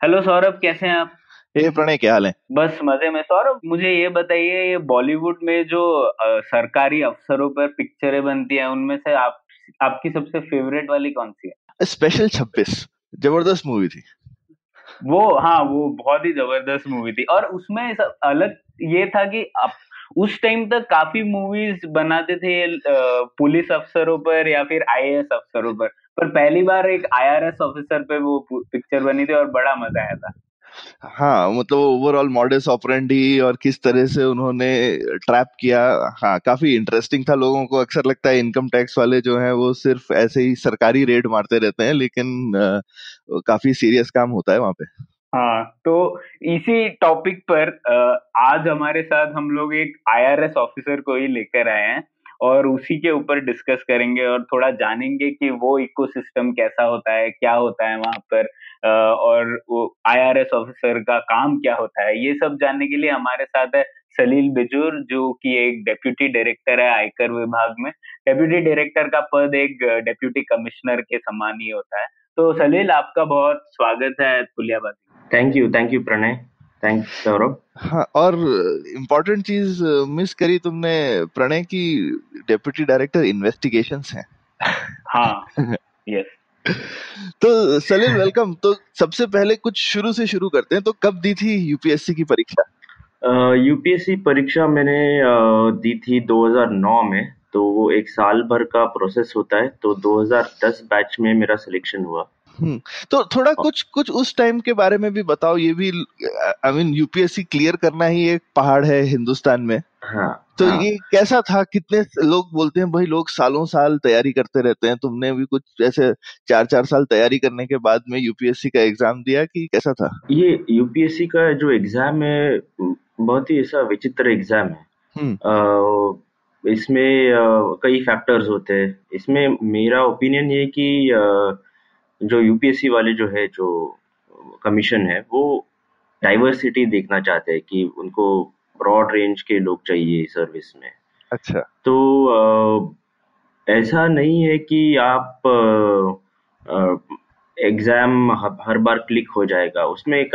Hello Saurabh कैसे हैं आप? ये प्रणय क्या हाल है? बस मज़े में। सौरभ मुझे ये बताइए ये बॉलीवुड में जो अ, सरकारी अफसरों पर पिक्चरें बनती है उनमें से आप आपकी सबसे फेवरेट वाली कौन सी है? स्पेशल छब्बीस ज़बरदस्त मूवी थी। वो हाँ वो बहुत ही ज़बरदस्त मूवी थी। और उसमें सब अलग ये था कि आप उस टाइम तक काफ़ी मूवीज़ बनाते थे पुलिस अफसरों पर या फिर आईएएस अफसरों पर। पर पहली बार एक आईआरएस ऑफिसर पे वो पिक्चर बनी थी और बड़ा मज़ा आया था। हाँ मतलब ओवरऑल मॉडर्स ऑपरेंडी और किस तरह से उन्होंने ट्रैप किया हाँ काफ़ी इंटरेस्टिंग था लोगों को। अक्सर लगता है इनकम टैक्स वाले जो हैं वो सिर्फ़ ऐसे ही सरकारी रेड मारते रहते हैं लेकिन अ, काफ़ी सीरियस काम होता है वहाँ पे। हाँ तो इसी टॉपिक पर आज हमारे साथ हम लोग एक आईआरएस ऑफिसर को ही लेकर आए हैं। और उसी के ऊपर डिस्कस करेंगे और थोड़ा जानेंगे कि वो इकोसिस्टम कैसा होता है, क्या होता है वहाँ पर और वो आईआरएस ऑफिसर का काम क्या होता है, ये सब जानने के लिए हमारे साथ है सलील बिजूर, जो कि एक डेप्यूटी डायरेक्टर है आयकर विभाग में। डेप्यूटी डायरेक्टर का पद एक डेप्यूटी कमिश्नर के समान ही होता है। तो सलील, आपका बहुत स्वागत है thank you thank you Pranay. Thanks Saurabh हाँ और इम्पोर्टेंट चीज़ मिस करी तुमने प्रणय की डेप्यूटी डायरेक्टर इन्वेस्टिगेशंस हैं। हाँ यस तो सलील वेलकम तो सबसे पहले कुछ शुरू से शुरू करते हैं। तो कब दी थी यूपीएससी की परीक्षा? यूपीएससी uh, परीक्षा मैंने अ, दी थी 2009 में। तो वो एक साल भर का प्रोसेस होता है। तो 2010 बैच में मेरा सिलेक्शन हुआ। तो थोड़ा कुछ कुछ उस टाइम के बारे में भी बताओ ये भी आई मीन यूपीएससी क्लियर करना ही एक पहाड़ है हिंदुस्तान में। हाँ तो हाँ। ये कैसा था? कितने लोग बोलते हैं भाई लोग सालों साल तैयारी करते रहते हैं तुमने भी कुछ ऐसे चार चार साल तैयारी करने के बाद में यूपीएससी का एग्ज़ाम दिया कि कैसा था? ये यूपीएससी का जो एग्ज़ाम है बहुत ही ऐसा विचित्र एग्ज़ाम है। हम्म। इसमें कई फैक्टर्स होते हैं। इसमें मेरा ओपिनियन ये कि अ, जो यूपीएससी वाले जो है जो कमीशन है वो डाइवर्सिटी देखना चाहते हैं कि उनको ब्रॉड रेंज के लोग चाहिए सर्विस में। अच्छा। तो ऐसा नहीं है कि आप एग्ज़ाम हर बार क्लिक हो जाएगा। उसमें एक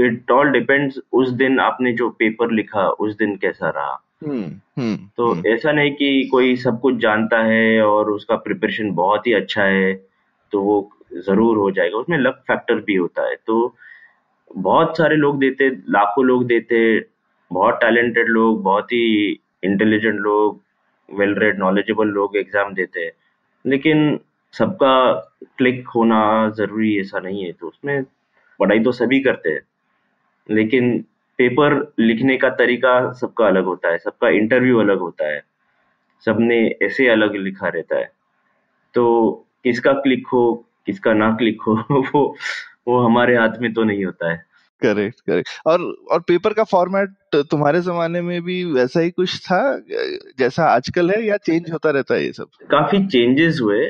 इट ऑल डिपेंड्स उस दिन आपने जो पेपर लिखा उस दिन कैसा रहा। हम्म हम्म तो हम्म। ऐसा नहीं कि कोई सब कुछ जानता है और उसका प्रिपरेशन बहुत ही अच्छा है। तो वो ज़रूर हो जाएगा। उसमें लक फैक्टर भी होता है। तो बहुत सारे लोग देते, लाखों लोग देते, बहुत टैलेंटेड लोग, बहुत ही इंटेलिजेंट लोग वेल रेड नॉलेजेबल लोग एग्ज़ाम देते। हैं लेकिन सबका क्लिक होना ज़रूरी ऐसा नहीं है। तो उसमें पढ़ाई तो सभी करते हैं। लेकिन पेपर लिखने का तरीका सबका अलग होता है। सबका इंटरव्यू अलग होता है। सबने ऐसे अलग लिखा रहता है। तो किसका क्लिक हो किसका ना क्लिक हो वो वो हमारे हाथ में तो नहीं होता है। करेक्ट करेक्ट और और पेपर का फॉर्मेट तुम्हारे जमाने में भी वैसा ही कुछ था जैसा आजकल है या चेंज होता रहता है ये सब? काफ़ी चेंजेस हुए।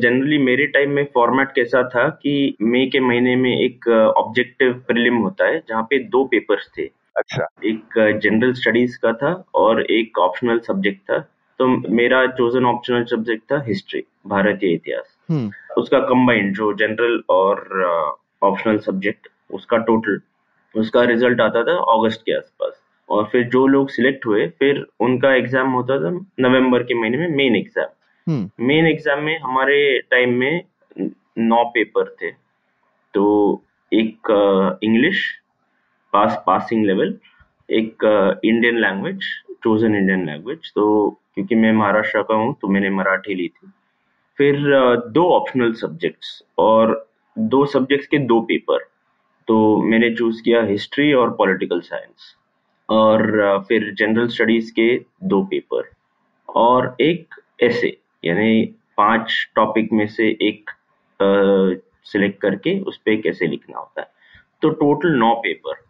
जनरली मेरे टाइम में फॉर्मेट कैसा था कि मई के महीने में एक ऑब्जेक्टिव प्रीलिम होता है जहाँ पे दो पेपर्स थे। अच्छा। एक जनरल स्टडीज़ का था और एक ऑप्शनल सब्जेक्ट था। तो मेरा चोजन ऑप्शनल सब्जेक्ट था हिस्ट्री भारतीय इतिहास। हम्म। उसका कंबाइंड जो जनरल और ऑप्शनल सब्जेक्ट उसका टोटल उसका रिज़ल्ट आता था अगस्त के आसपास। और फिर जो लोग सिलेक्ट हुए फिर उनका एग्ज़ाम होता था नवंबर के महीने में मेन एग्ज़ाम मेन एग्ज़ाम में हमारे टाइम में नौ पेपर थे। तो एक इंग्लिश पास पासिंग लेवल एक Indian language chosen Indian language तो क्योंकि मैं महाराष्ट्र का हूँ तो मैंने मराठी ली थी। फिर दो ऑप्शनल सब्जेक्ट्स और दो सब्जेक्ट्स के दो पेपर तो मैंने चूज़ किया हिस्ट्री और पॉलिटिकल साइंस और फिर जनरल स्टडीज़ के दो पेपर और एक ऐसे यानी पाँच टॉपिक में से एक सिलेक्ट करके उस पर कैसे लिखना होता है। तो टोटल नौ पेपर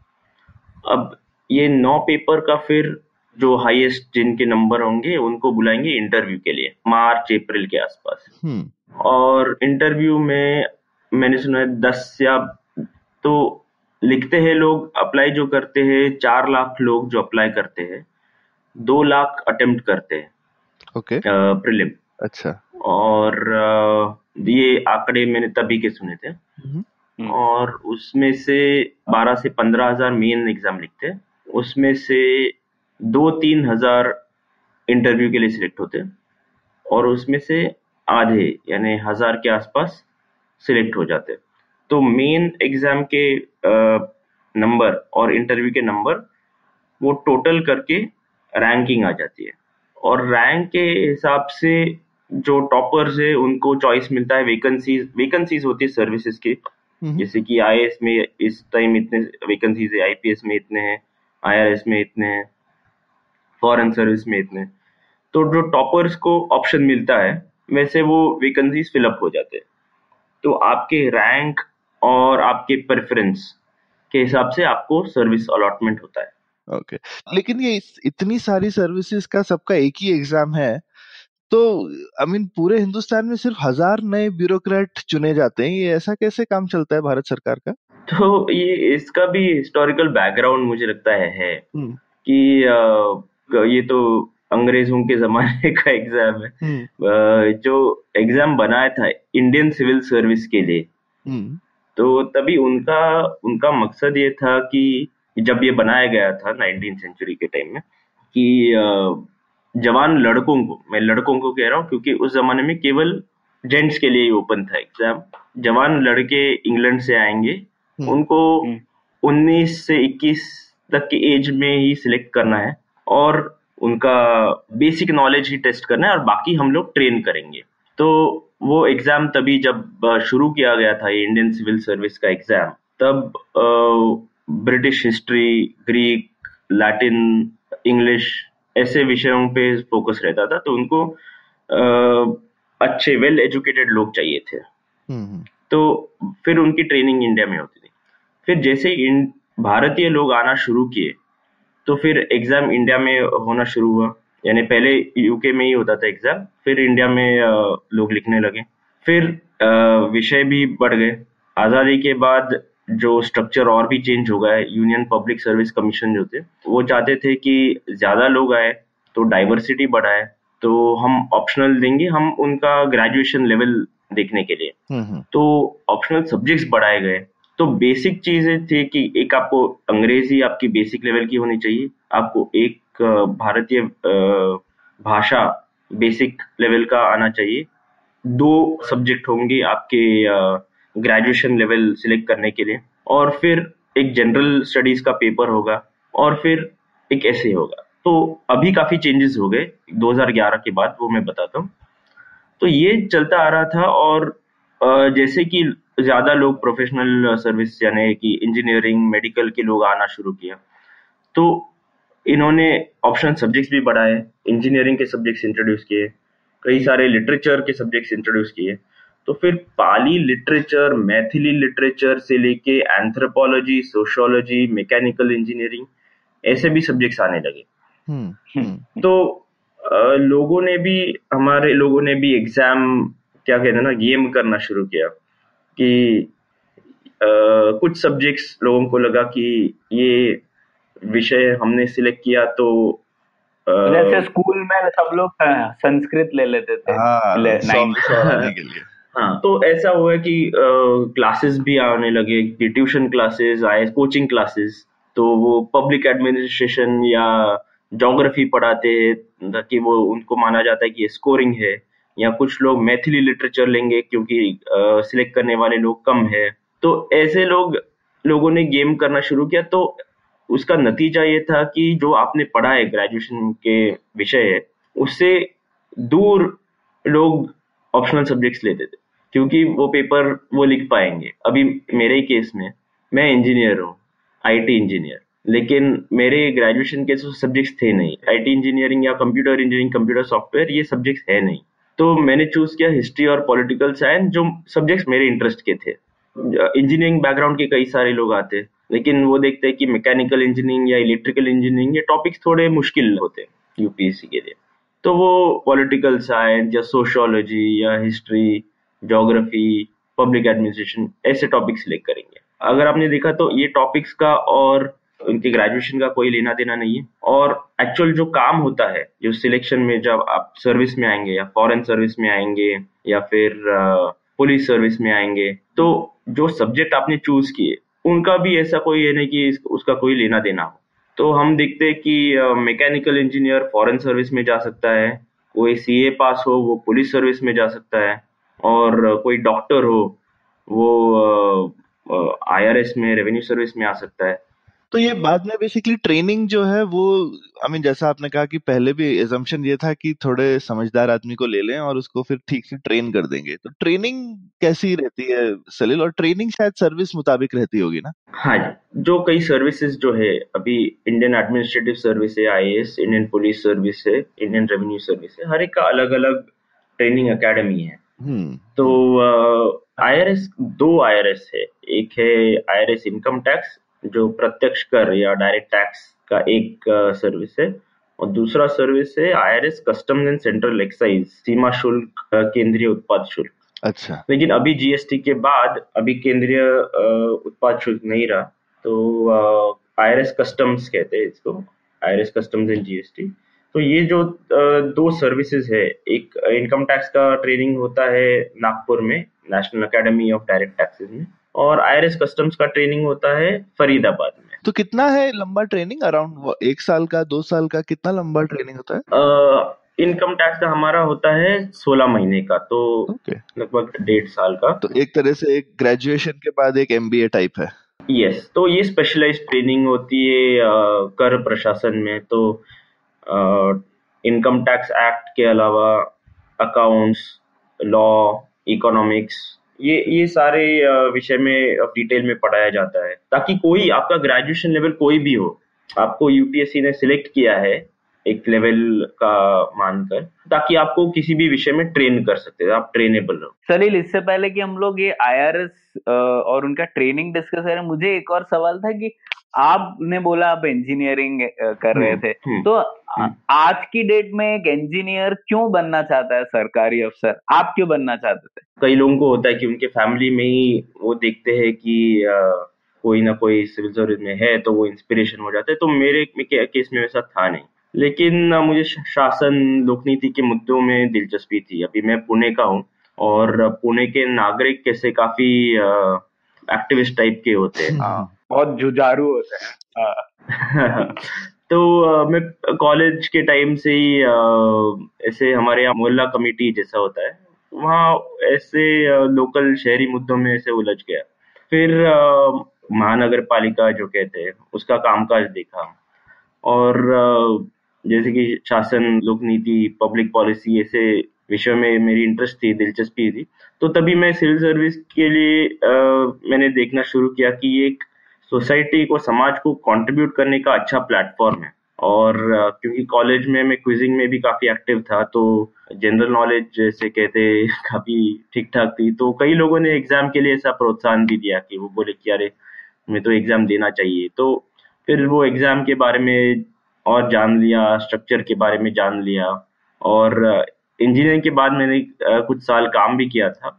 अब ये नौ पेपर का फिर जो हाईएस्ट जिनके नंबर होंगे उनको बुलाएँगे इंटरव्यू के लिए मार्च अप्रैल के आसपास। हम्म। और इंटरव्यू में मैंने सुना है दस या तो लिखते हैं लोग अप्लाई जो करते हैं चार लाख लोग जो अप्लाई करते हैं दो लाख अटेम्प्ट करते हैं। Okay prelim. अच्छा। और ये आंकड़े मैंने तभी के सुने थे। हम्म, और उसमें से बारह से पंद्रह हज़ार मेन एग्ज़ाम लिखते हैं। उसमें से दो तीन हज़ार इंटरव्यू के लिए सिलेक्ट होते हैं। और उसमें से आधे यानी हज़ार के आसपास सिलेक्ट हो जाते हैं। तो मेन एग्ज़ाम के नंबर और इंटरव्यू के नंबर वो टोटल करके रैंकिंग आ जाती है। और रैंक के हिसाब से जो टॉपर्स है उनको चॉइस मिलता है वैकेंसीज वैकेंसीज होती है सर्विसेज़ की। हम्म, जैसे कि आईएएस में इस टाइम इतने वैकेंसीज है आईपीएस में इतने हैं आईआरएस में इतने हैं। फॉरेन सर्विस में इतने। तो जो टॉपर्स को ऑप्शन मिलता है वैसे वो वैकेंसीज फिलअप हो जाते हैं। तो आपके रैंक और आपके प्रेफरेंस के हिसाब से आपको सर्विस अलॉटमेंट होता है। Okay okay. लेकिन ये इतनी सारी सर्विसेज़ का सबका एक ही एग्ज़ाम है तो आई I मीन mean, पूरे हिंदुस्तान में सिर्फ़ हज़ार नए ब्यूरोक्रेट चुने जाते हैं। ये ऐसा कैसे काम चलता है भारत सरकार का? तो ये इसका भी हिस्टोरिकल बैकग्राउंड मुझे लगता है है हम्म, कि अ, ये तो अंग्रेज़ों के जमाने का एग्ज़ाम है। हम्म, जो एग्ज़ाम बनाया था इंडियन सिविल सर्विस के लिए हम्म, तो तभी उनका उनका मकसद ये था कि जब ये बनाया गया था नाइनटीन सेंचुरी के टाइम में कि जवान लड़कों को मैं लड़कों को कह रहा हूँ क्योंकि उस जमाने में केवल जेंट्स के लिए ही ओपन था एग्ज़ाम जवान लड़के इंग्लैंड से आएँगे हम्म, उनको हम्म। 19 से 21 तक की एज में ही सिलेक्ट करना है। और उनका बेसिक नॉलेज ही टेस्ट करना है और बाकी हम लोग ट्रेन करेंगे। तो वो एग्ज़ाम तभी जब शुरू किया गया था ये इंडियन सिविल सर्विस का एग्ज़ाम तब British history Greek Latin English ऐसे विषयों पे फोकस रहता था तो उनको अ, अच्छे वेल एजुकेटेड लोग चाहिए थे। हम्म, तो फिर उनकी ट्रेनिंग इंडिया में होती थी। फिर जैसे इन भारतीय लोग आना शुरू किए तो फिर एग्ज़ाम इंडिया में होना शुरू हुआ। यानी पहले यूके में ही होता था एग्ज़ाम फिर इंडिया में अ, लोग लिखने लगे। फिर अ, विषय भी बढ़ गए। आज़ादी के बाद जो स्ट्रक्चर और भी चेंज हो गया है यूनियन पब्लिक सर्विस कमीशन जो थे वो चाहते थे कि ज़्यादा लोग आए तो डाइवर्सिटी बढ़ाए। तो हम ऑप्शनल देंगे हम उनका ग्रेजुएशन लेवल देखने के लिए। हम्म, तो ऑप्शनल सब्जेक्ट्स बढ़ाए गए। तो बेसिक चीज़ें थी कि एक आपको अंग्रेज़ी आपकी बेसिक लेवल की होनी चाहिए। आपको एक भारतीय भाषा बेसिक लेवल का आना चाहिए। दो सब्जेक्ट होंगे आपके ग्रेजुएशन लेवल सिलेक्ट करने के लिए। और फिर एक जनरल स्टडीज़ का पेपर होगा और फिर एक ऐसे होगा। तो अभी काफ़ी चेंजेस हो गए 2011 के बाद, वो मैं बताता हूँ। तो ये चलता आ रहा था और जैसे कि ज़्यादा लोग प्रोफेशनल सर्विस यानी कि इंजीनियरिंग मेडिकल के लोग आना शुरू किया। तो इन्होंने ऑप्शन सब्जेक्ट्स भी बढ़ाए इंजीनियरिंग के सब्जेक्ट्स इंट्रोड्यूस किए कई सारे लिटरेचर के सब्जेक्ट्स इंट्रोड्यूस किए। तो फिर पाली लिटरेचर मैथिली लिटरेचर से लेके एंथ्रोपोलॉजी सोशियोलॉजी मैकेनिकल इंजीनियरिंग ऐसे भी सब्जेक्ट्स आने लगे। हम्म, हम्म, तो अ, लोगों ने भी हमारे लोगों ने भी एग्ज़ाम क्या कहते हैं ना गेम करना शुरू किया। कि अ, कुछ सब्जेक्ट्स लोगों को लगा कि ये विषय हमने सिलेक्ट किया तो अ, जैसे स्कूल में सब लोग हाँ, संस्कृत ले लेते थे। हाँ ले- के लिए। हाँ तो ऐसा हुआ कि क्लासेस भी आने लगे कि ट्यूशन क्लासेस आए कोचिंग क्लासेस तो वो पब्लिक एडमिनिस्ट्रेशन या ज्योग्राफी पढ़ाते हैं ताकि वो उनको माना जाता है कि ये स्कोरिंग है। या कुछ लोग मैथिली लिटरेचर लेंगे क्योंकि सिलेक्ट करने वाले लोग कम है। तो ऐसे लोग, लोगों ने गेम करना शुरू किया तो उसका नतीजा ये था कि जो आपने पढ़ा है ग्रेजुएशन के विषय है, उससे दूर लोग ऑप्शनल सब्जेक्ट्स लेते थे, क्योंकि वो पेपर वो लिख पाएँगे। अभी मेरे ही केस में, मैं इंजीनियर हूँ आईटी इंजीनियर लेकिन मेरे ग्रेजुएशन के सब्जेक्ट्स थे नहीं। आईटी इंजीनियरिंग या कंप्यूटर इंजीनियरिंग कंप्यूटर सॉफ्टवेयर ये सब्जेक्ट्स है नहीं। तो मैंने चूज़ किया हिस्ट्री और पॉलिटिकल साइंस जो सब्जेक्ट्स मेरे इंटरेस्ट के थे। इंजीनियरिंग बैकग्राउंड के कई सारे लोग आते हैं, लेकिन वो देखते हैं कि मैकेनिकल इंजीनियरिंग या इलेक्ट्रिकल इंजीनियरिंग ये टॉपिक्स थोड़े मुश्किल होते हैं यूपीएससी के लिए। तो वो पॉलिटिकल साइंस या सोशोलॉजी या हिस्ट्री जोग्राफी पब्लिक एडमिनिस्ट्रेशन ऐसे टॉपिक्स सिलेक्ट करेंगे। अगर आपने देखा तो ये टॉपिक्स का और उनके ग्रेजुएशन का कोई लेना देना नहीं है। और एक्चुअल जो काम होता है, जो सिलेक्शन में जब आप सर्विस में आएँगे या फॉरेन सर्विस में आएँगे या फिर पुलिस सर्विस में आएँगे तो जो सब्जेक्ट आपने चूज़ किए, उनका भी ऐसा कोई है नहीं कि उसका कोई लेना देना हो। तो हम देखते हैं कि मैकेनिकल इंजीनियर फॉरेन सर्विस में जा सकता है, कोई सी पास हो, वो पुलिस सर्विस में जा सकता है, और कोई डॉक्टर हो, वो आईआरएस में रेवेन्यू सर्विस में आ सकता है। तो ये बाद में बेसिकली ट्रेनिंग जो है वो आई मीन जैसा आपने कहा कि पहले भी एजम्पन ये था कि थोड़े समझदार आदमी को ले लें और उसको फिर ठीक से ट्रेन कर देंगे। तो ट्रेनिंग कैसी रहती है सलील? और ट्रेनिंग शायद सर्विस मुताबिक रहती होगी ना? हाँ जो कई सर्विसेज़ जो है अभी इंडियन एडमिनिस्ट्रेटिव सर्विस है आई इंडियन पुलिस सर्विस है इंडियन रेवेन्यू सर्विस है हर एक का अलग अलग ट्रेनिंग अकेडमी है। हम्म। तो आईआरएस दो आईआरएस है। एक है आईआरएस इनकम टैक्स जो प्रत्यक्ष कर या डायरेक्ट टैक्स का एक सर्विस है। और दूसरा सर्विस है IRS customs and central excise सीमा शुल्क केंद्रीय उत्पाद शुल्क। अच्छा। लेकिन अभी जीएसटी के बाद अभी केंद्रीय उत्पाद शुल्क नहीं रहा। तो आईआरएस कस्टम्स कहते हैं इसको आईआरएस कस्टम्स एंड जीएसटी तो ये जो दो सर्विसेज़ है एक इनकम टैक्स का ट्रेनिंग होता है नागपुर में national academy of direct taxes में। और आईआरएस कस्टम्स का ट्रेनिंग होता है फरीदाबाद में। तो कितना है लंबा ट्रेनिंग? अराउंड एक साल का दो साल का कितना लंबा ट्रेनिंग होता है? इनकम टैक्स का हमारा होता है सोलह महीने का तो okay. लगभग डेढ़ साल का। तो एक तरह से एक ग्रेजुएशन के बाद एक एमबीए टाइप है। यस yes, तो ये स्पेशलाइज ट्रेनिंग होती है कर प्रशासन में तो इनकम टैक्स एक्ट के अलावा अकाउंट्स लॉ इकोनॉमिक्स ये ये सारे विषय में डिटेल में पढ़ाया जाता है। ताकि कोई आपका ग्रेजुएशन लेवल कोई भी हो, आपको यूपीएससी ने सिलेक्ट किया है एक लेवल का मानकर ताकि आपको किसी भी विषय में ट्रेन कर सकते हैं आप ट्रेनेबल हो। सलील इससे पहले कि हम लोग ये आईआरएस और उनका ट्रेनिंग डिस्कस करें मुझे एक और सवाल था कि आपने बोला आप इंजीनियरिंग कर रहे हम्म, थे। हम्म, तो हम्म। आज की डेट में एक इंजीनियर क्यों बनना चाहता है सरकारी अफसर आप क्यों बनना चाहते थे? कई लोगों को होता है कि उनके फैमिली में ही वो देखते हैं कि आ, कोई ना कोई सिविल सर्विस में है तो वो इंस्पिरेशन हो जाता है। तो मेरे केस में वैसा था नहीं। लेकिन मुझे शासन लोकनीति के मुद्दों में दिलचस्पी थी। अभी मैं पुणे का हूँ और पुणे के नागरिक कैसे काफ़ी एक्टिविस्ट टाइप के होते हैं। हाँ, बहुत जुझारू होते हैं। हाँ। तो आ, मैं कॉलेज के टाइम से ही आ, ऐसे हमारे यहाँ मोहल्ला कमेटी जैसा होता है वहाँ ऐसे लोकल शहरी मुद्दों में ऐसे उलझ गया। फिर महानगर पालिका जो कहते हैं उसका कामकाज देखा। और जैसे कि शासन लोक नीति पब्लिक पॉलिसी ऐसे विषय में मेरी इंटरेस्ट थी दिलचस्पी थी। तो तभी मैं सिविल सर्विस के लिए आ, मैंने देखना शुरू किया कि एक सोसाइटी को समाज को कंट्रीब्यूट करने का अच्छा प्लेटफॉर्म है। और क्योंकि कॉलेज में मैं क्विजिंग में भी काफ़ी एक्टिव था तो जनरल नॉलेज जैसे कहते काफ़ी ठीक ठाक थी। तो कई लोगों ने एग्ज़ाम के लिए ऐसा प्रोत्साहन भी दिया कि वो बोले कि अरे मैं तो एग्ज़ाम देना चाहिए। तो फिर वो एग्ज़ाम के बारे में और जान लिया स्ट्रक्चर के बारे में जान लिया। और इंजीनियरिंग के बाद मैंने कुछ साल काम भी किया था।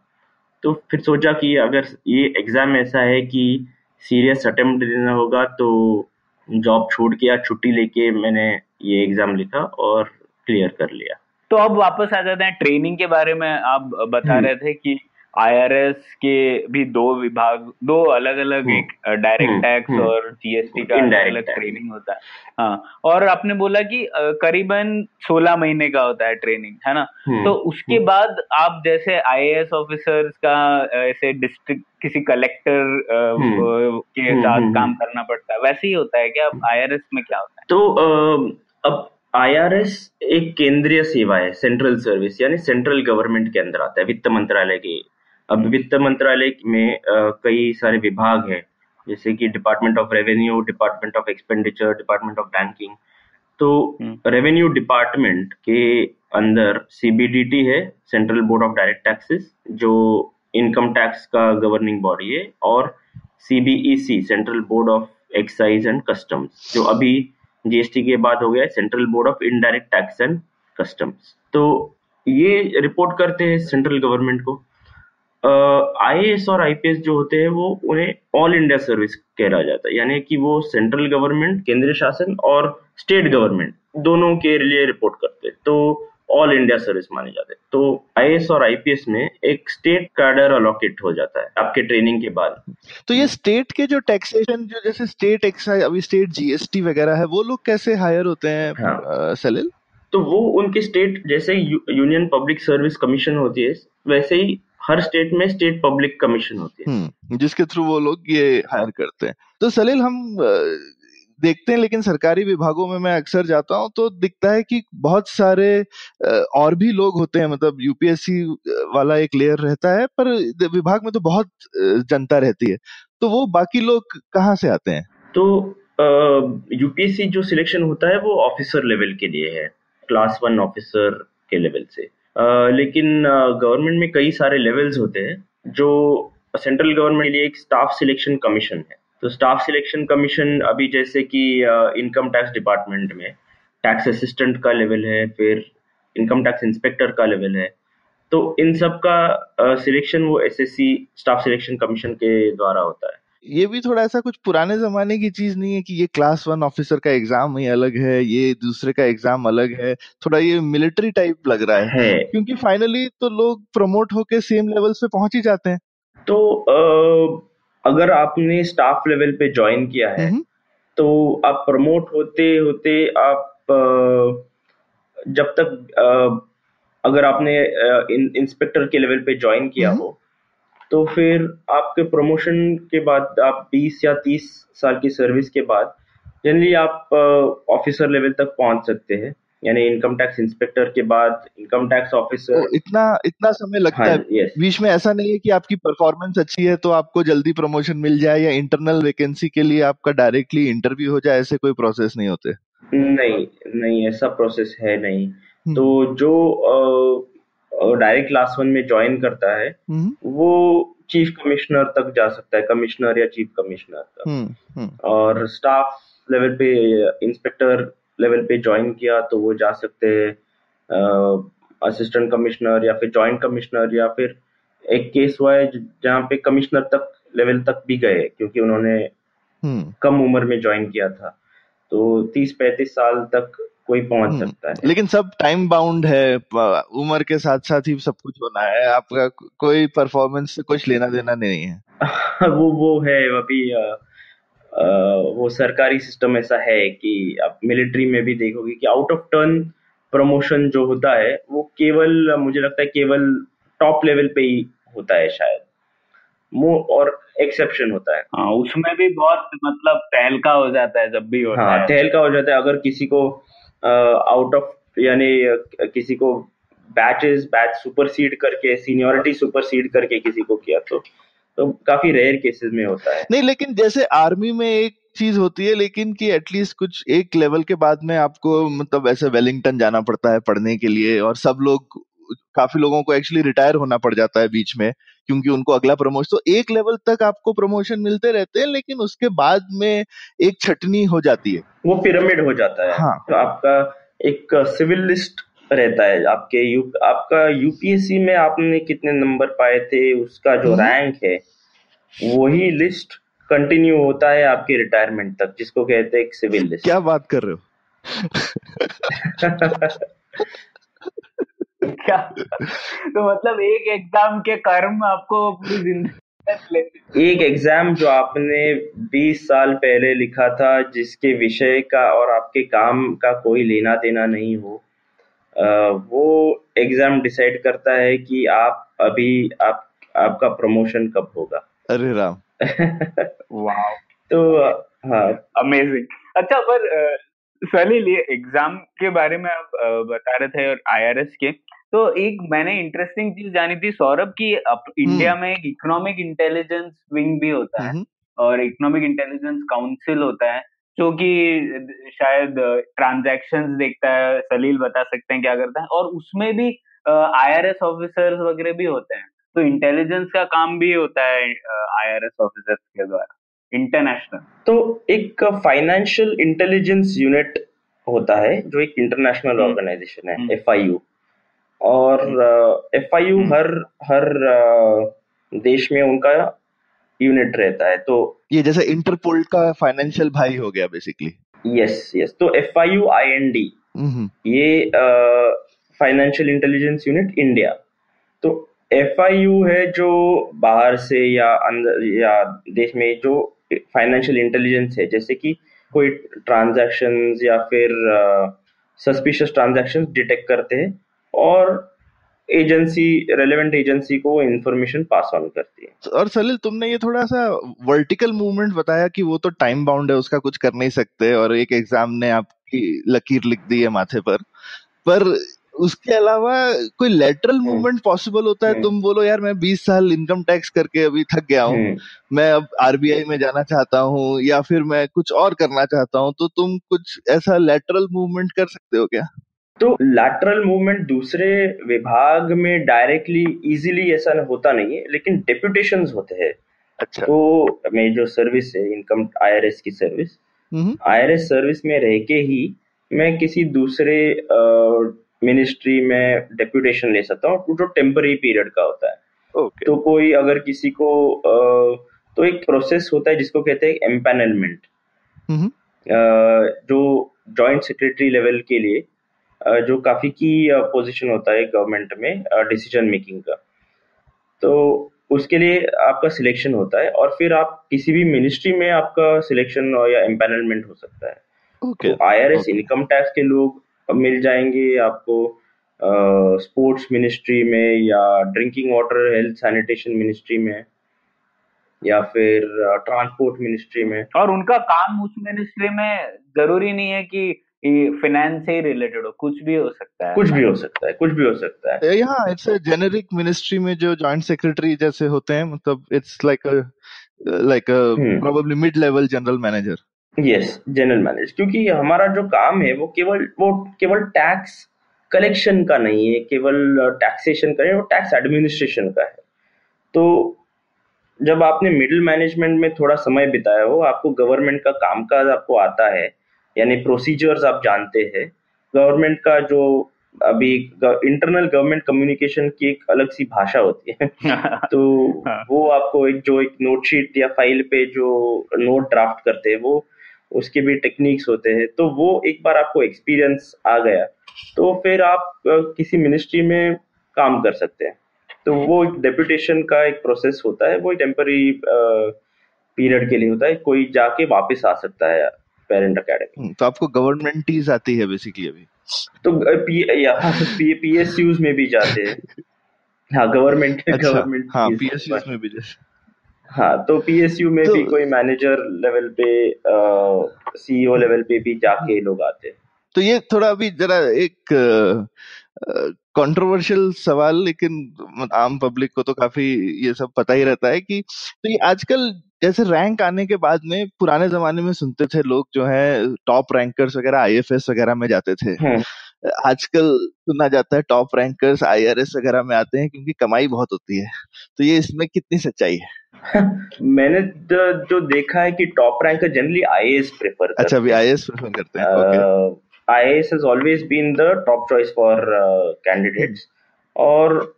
तो फिर सोचा कि अगर ये एग्ज़ाम ऐसा है कि सीरियस अटेम्प्ट देना होगा तो जॉब छोड़ के या छुट्टी लेके मैंने ये एग्ज़ाम लिखा और क्लियर कर लिया। तो अब वापस आ जाते हैं ट्रेनिंग के बारे में आप बता हम्म। रहे थे कि आईआरएस के भी दो विभाग दो अलग अलग एक डायरेक्ट टैक्स और जीएसटी का अलग अलग ट्रेनिंग होता है। हाँ और आपने बोला कि करीबन 16 महीने का होता है ट्रेनिंग है ना? हम्म, तो उसके हम्म। बाद आप जैसे आईएएस ऑफिसर्स का ऐसे डिस्ट्रिक्ट किसी कलेक्टर के साथ काम करना पड़ता है वैसे ही होता है क्या? आईआरएस में क्या होता है? तो अब आईआरएस एक केंद्रीय सेवा है सेंट्रल सर्विस यानी सेंट्रल गवर्नमेंट के अंदर आता है वित्त मंत्रालय के अब वित्त मंत्रालय में कई सारे विभाग हैं जैसे कि department of revenue department of expenditure department of banking तो हम्म। रेवेन्यू डिपार्टमेंट के अंदर सीबीडीटी है central board of direct taxes जो इनकम टैक्स का गवर्निंग बॉडी है और CBEC central board of excise and customs जो अभी जीएसटी के बाद हो गया है central board of indirect tax and customs तो ये रिपोर्ट करते हैं सेंट्रल गवर्नमेंट को। आईएएस और आईपीएस जो होते हैं वो उन्हें ऑल इंडिया सर्विस कहला जाता है। यानी कि वो सेंट्रल गवर्नमेंट केंद्रीय शासन और स्टेट गवर्नमेंट दोनों के लिए रिपोर्ट करते हैं। तो ऑल इंडिया सर्विस माने जाते हैं। तो आईएएस और आईपीएस में एक स्टेट कैडर अलोकेट हो जाता है आपके ट्रेनिंग के बाद। तो ये स्टेट के जो टैक्सेशन जो जैसे स्टेट एक्साइज अभी स्टेट जीएसटी वगैरह है वो लोग कैसे हायर होते हैं हाँ। सलिल तो वो उनके स्टेट जैसे U, union public service commission होती है वैसे ही हर स्टेट में स्टेट पब्लिक कमीशन होती है। हम्म जिसके थ्रू वो लोग ये हायर करते हैं। तो सलील हम देखते हैं लेकिन सरकारी विभागों में मैं अक्सर जाता हूँ तो दिखता है कि बहुत सारे और भी लोग होते हैं मतलब यूपीएससी वाला एक लेयर रहता है पर विभाग में तो बहुत जनता रहती है। तो वो बाकी लोग कहाँ से आते हैं? तो यूपीएससी जो सिलेक्शन होता है वो ऑफिसर लेवल के लिए है क्लास वन ऑफिसर के लेवल से। लेकिन गवर्नमेंट में कई सारे लेवल्स होते हैं, जो सेंट्रल गवर्नमेंट के लिए एक स्टाफ सिलेक्शन कमीशन है। तो स्टाफ सिलेक्शन कमीशन अभी जैसे कि इनकम टैक्स डिपार्टमेंट में टैक्स असिस्टेंट का लेवल है, फिर इनकम टैक्स इंस्पेक्टर का लेवल है। तो इन सब का सिलेक्शन वो एसएससी स्टाफ सिलेक्शन कमीशन के द्वारा होता है। ये भी थोड़ा ऐसा कुछ पुराने जमाने की चीज़ नहीं है कि ये क्लास वन ऑफिसर का एग्ज़ाम ही अलग है ये दूसरे का एग्ज़ाम अलग है। थोड़ा ये मिलिट्री टाइप लग रहा है। है। क्योंकि फाइनली तो लोग प्रमोट होके सेम लेवल्स पे पहुँच ही जाते हैं। तो अ, अगर आपने स्टाफ लेवल पे ज्वाइन किया है हम्म, तो आप प्रमोट होते होते आप जब तक अगर आपने इंस्पेक्टर के लेवल पे ज्वाइन किया हम्म। हो तो फिर आपके प्रमोशन के बाद आप 20 या 30 साल की सर्विस के बाद जनरली आप ऑफिसर लेवल तक पहुँच सकते हैं। यानी इनकम टैक्स इंस्पेक्टर के बाद इनकम टैक्स ऑफिसर इतना इतना समय लगता हाँ है? बीच में ऐसा नहीं है कि आपकी परफॉर्मेंस अच्छी है तो आपको जल्दी प्रमोशन मिल जाए या इंटरनल वैकेंसी के लिए आपका डायरेक्टली इंटरव्यू हो जाए ऐसे कोई प्रोसेस नहीं होते? नहीं नहीं ऐसा प्रोसेस है नहीं। हम्म, तो जो डायरेक्ट क्लास वन में ज्वाइन करता है हम्म, वो चीफ कमिश्नर तक जा सकता है कमिश्नर या चीफ कमिश्नर तक। हम्म, हम्म, और स्टाफ लेवल पे इंस्पेक्टर लेवल पे ज्वाइन किया तो वो जा सकते हैं असिस्टेंट कमिश्नर या फिर जॉइंट कमिश्नर या फिर एक केस हुआ है जहाँ पे कमिश्नर तक लेवल तक भी गए क्योंकि उन्होंने कम उम्र में ज्वाइन किया था। तो तीस पैंतीस साल तक कोई पहुँच हम्म। सकता है। लेकिन सब टाइम बाउंड है उम्र के साथ साथ ही सब कुछ होना है। आपका कोई परफॉर्मेंस से कुछ लेना देना नहीं है। वो वो है अभी अ, अ, वो सरकारी सिस्टम ऐसा है कि आप मिलिट्री में भी देखोगे कि आउट ऑफ़ टर्न प्रमोशन जो होता है वो केवल मुझे लगता है केवल टॉप लेवल पे ही होता है शायद। और एक्सेप्शन होता है। हाँ उसमें भी बहुत मतलब तहलका हो जाता है जब भी होता हाँ है। तहल का हो जाता है। अगर किसी को आउट ऑफ़ यानी किसी को बैचेस बैच सुपरसीड करके सीनियोरिटी सुपरसीड करके किसी को किया तो तो काफ़ी रेयर केसेस में होता है। नहीं, लेकिन जैसे आर्मी में एक चीज़ होती है, लेकिन कि एटलीस्ट कुछ एक लेवल के बाद में आपको मतलब ऐसे वेलिंगटन जाना पड़ता है पढ़ने के लिए, और सब लोग, काफ़ी लोगों को एक्चुअली रिटायर होना पड़ जाता है बीच में। क्योंकि उनको अगला प्रमोशन तो एक लेवल तक आपको प्रमोशन मिलते रहते हैं लेकिन उसके बाद में एक छटनी हो जाती है। वो पिरामिड हो जाता है। हाँ। तो आपका एक सिविल लिस्ट रहता है। आपके यू आपका यूपीएससी में आपने कितने नंबर पाए थे उसका जो हम्म। रैंक है वही लिस्ट कंटिन्यू होता है आपके रिटायरमेंट तक जिसको कहते हैं सिविल लिस्ट क्या बात कर रहे हो? क्या? तो मतलब एक एग्ज़ाम के कर्म आपको पूरी ज़िंदगी एक एग्ज़ाम जो आपने 20 साल पहले लिखा था जिसके विषय का और आपके काम का कोई लेना देना नहीं हो वो एग्ज़ाम डिसाइड करता है कि आप अभी आप आपका प्रमोशन कब होगा। अरे राम। वाह तो हाँ। अमेजिंग अच्छा पर सलील ये एग्ज़ाम के बारे में आप बता रहे थे और आईआरएस के तो एक मैंने इंटरेस्टिंग चीज़ जानी थी सौरभ की इंडिया में एक इकोनॉमिक इंटेलिजेंस विंग भी होता है हम्म, और इकोनॉमिक इंटेलिजेंस काउंसिल होता है जो कि शायद ट्रांजैक्शंस देखता है सलील बता सकते हैं क्या करता है और उसमें भी आईआरएस ऑफिसर्स वगैरह भी होते हैं। तो इंटेलिजेंस का काम भी होता है आईआरएस ऑफिसर्स के द्वारा इंटरनेशनल तो एक फाइनेंशियल इंटेलिजेंस यूनिट होता है जो एक इंटरनेशनल ऑर्गेनाइजेशन है एफ़ हम्म। और एफ़ हम्म। हर हर देश में उनका यूनिट रहता है तो ये जैसे इंटरपोल का फाइनेंशियल भाई हो गया बेसिकली यस यस तो F I U I N D ये फाइनेंशियल इंटेलिजेंस यूनिट इंडिया तो एफ़ आई यू है जो बाहर से या अंदर या देश में जो फाइनेंशियल इंटेलिजेंस है जैसे कि कोई ट्रांजैक्शन या फिर सस्पिशियस ट्रांजैक्शन डिटेक्ट करते हैं और एजेंसी रेलेवेंट एजेंसी को इंफॉर्मेशन पास ऑन करती है। और सलील तुमने ये थोड़ा सा वर्टिकल मूवमेंट बताया कि वो तो टाइम बाउंड है उसका कुछ कर नहीं सकते और एक एग्ज़ाम ने आपकी लकीर लिख दी है माथे पर। पर उसके अलावा कोई लेटरल मूवमेंट पॉसिबल होता है? हम्म। तुम बोलो यार मैं 20 साल इनकम टैक्स करके अभी थक गया हूँ। हम्म। मैं अब आरबीआई में जाना चाहता हूँ या फिर मैं कुछ और करना चाहता हूँ तो तुम कुछ ऐसा लेटरल मूवमेंट कर सकते हो क्या? तो लैटरल मूवमेंट दूसरे विभाग में डायरेक्टली इजीली ऐसा होता नहीं है लेकिन डेप्यूटेशन होते हैं। अच्छा। तो मेरी जो सर्विस है इनकम आईआरएस की सर्विस आईआरएस सर्विस में रह के ही मैं किसी दूसरे मिनिस्ट्री में डेप्यूटेशन ले सकता हूँ। जो टेम्पररी पीरियड का होता है। Okay. तो कोई अगर किसी को तो एक प्रोसेस होता है जिसको कहते हैं एम्पैनलमेंट जो जॉइंट सेक्रेटरी लेवल के लिए जो काफ़ी की पोजीशन होता है गवर्नमेंट में डिसीज़न मेकिंग का। तो उसके लिए आपका सिलेक्शन होता है और फिर आप किसी भी मिनिस्ट्री में आपका सिलेक्शन या एम्पैनलमेंट हो सकता है। Okay. तो आईआरएस इनकम टैक्स के लोग मिल जाएँगे आपको स्पोर्ट्स uh, मिनिस्ट्री में या drinking water health sanitation ministry में या फिर ट्रांसपोर्ट मिनिस्ट्री में। और उनका काम उस मिनिस्ट्री में ज़रूरी नहीं है कि फाइनेंस से ही रिलेटेड हो कुछ भी हो सकता है। कुछ भी हो सकता है कुछ भी हो सकता है। यहाँ इट्स अ जेनेरिक मिनिस्ट्री में जो जॉइंट सेक्रेटरी जैसे होते हैं मतलब it's like like probably mid level general manager yes general manager क्योंकि हमारा जो काम है वो केवल वो केवल टैक्स कलेक्शन का नहीं है केवल टैक्सेशन का नहीं वो टैक्स एडमिनिस्ट्रेशन का है। तो जब आपने मिडिल मैनेजमेंट में थोड़ा समय बिताया हो आपको गवर्नमेंट का कामकाज आपको आता है यानी प्रोसीजर्स आप जानते हैं। गवर्नमेंट का जो अभी इंटरनल गवर्नमेंट कम्युनिकेशन की एक अलग सी भाषा होती है। तो हाँ। वो आपको एक जो एक नोट शीट या फ़ाइल पे जो नोट ड्राफ्ट करते हैं वो उसके भी टेक्निक्स होते हैं। तो वो एक बार आपको एक्सपीरियंस आ गया तो फिर आप किसी मिनिस्ट्री में काम कर सकते हैं। तो वो एक डेपुटेशन का एक प्रोसेस होता है वो टेम्पररी पीरियड के लिए होता है। कोई जाके वापस आ सकता है। पेरेंट अकेडमी तो आपको गवर्नमेंट ही आती है बेसिकली अभी। तो पी या पी पीएसयूज में भी जाते हैं। हाँ गवर्नमेंट अच्छा, गवर्नमेंट हाँ पीएसयूज में भी हाँ तो पीएसयू में तो, भी कोई मैनेजर लेवल पे सीईओ लेवल पे भी जाके लोग आते हैं। तो ये थोड़ा अभी जरा एक कंट्रोवर्शियल सवाल लेकिन आम पब्लिक को तो काफ़ी ये सब पता ही रहता है कि तो ये आजकल जैसे रैंक आने के बाद में पुराने जमाने में सुनते थे लोग जो है टॉप रैंकर्स वगैरह आईएफएस वगैरह में जाते थे। हम्म। आजकल सुना जाता है टॉप रैंकर्स आईआरएस वगैरह में आते हैं क्योंकि कमाई बहुत होती है। तो ये इसमें कितनी सच्चाई है? मैंने जो देखा है कि top ranker generally IAS prefer अच्छा अभी आईएएस प्रेफर करते हैं। IAS has always been the top choice for uh, candidates. और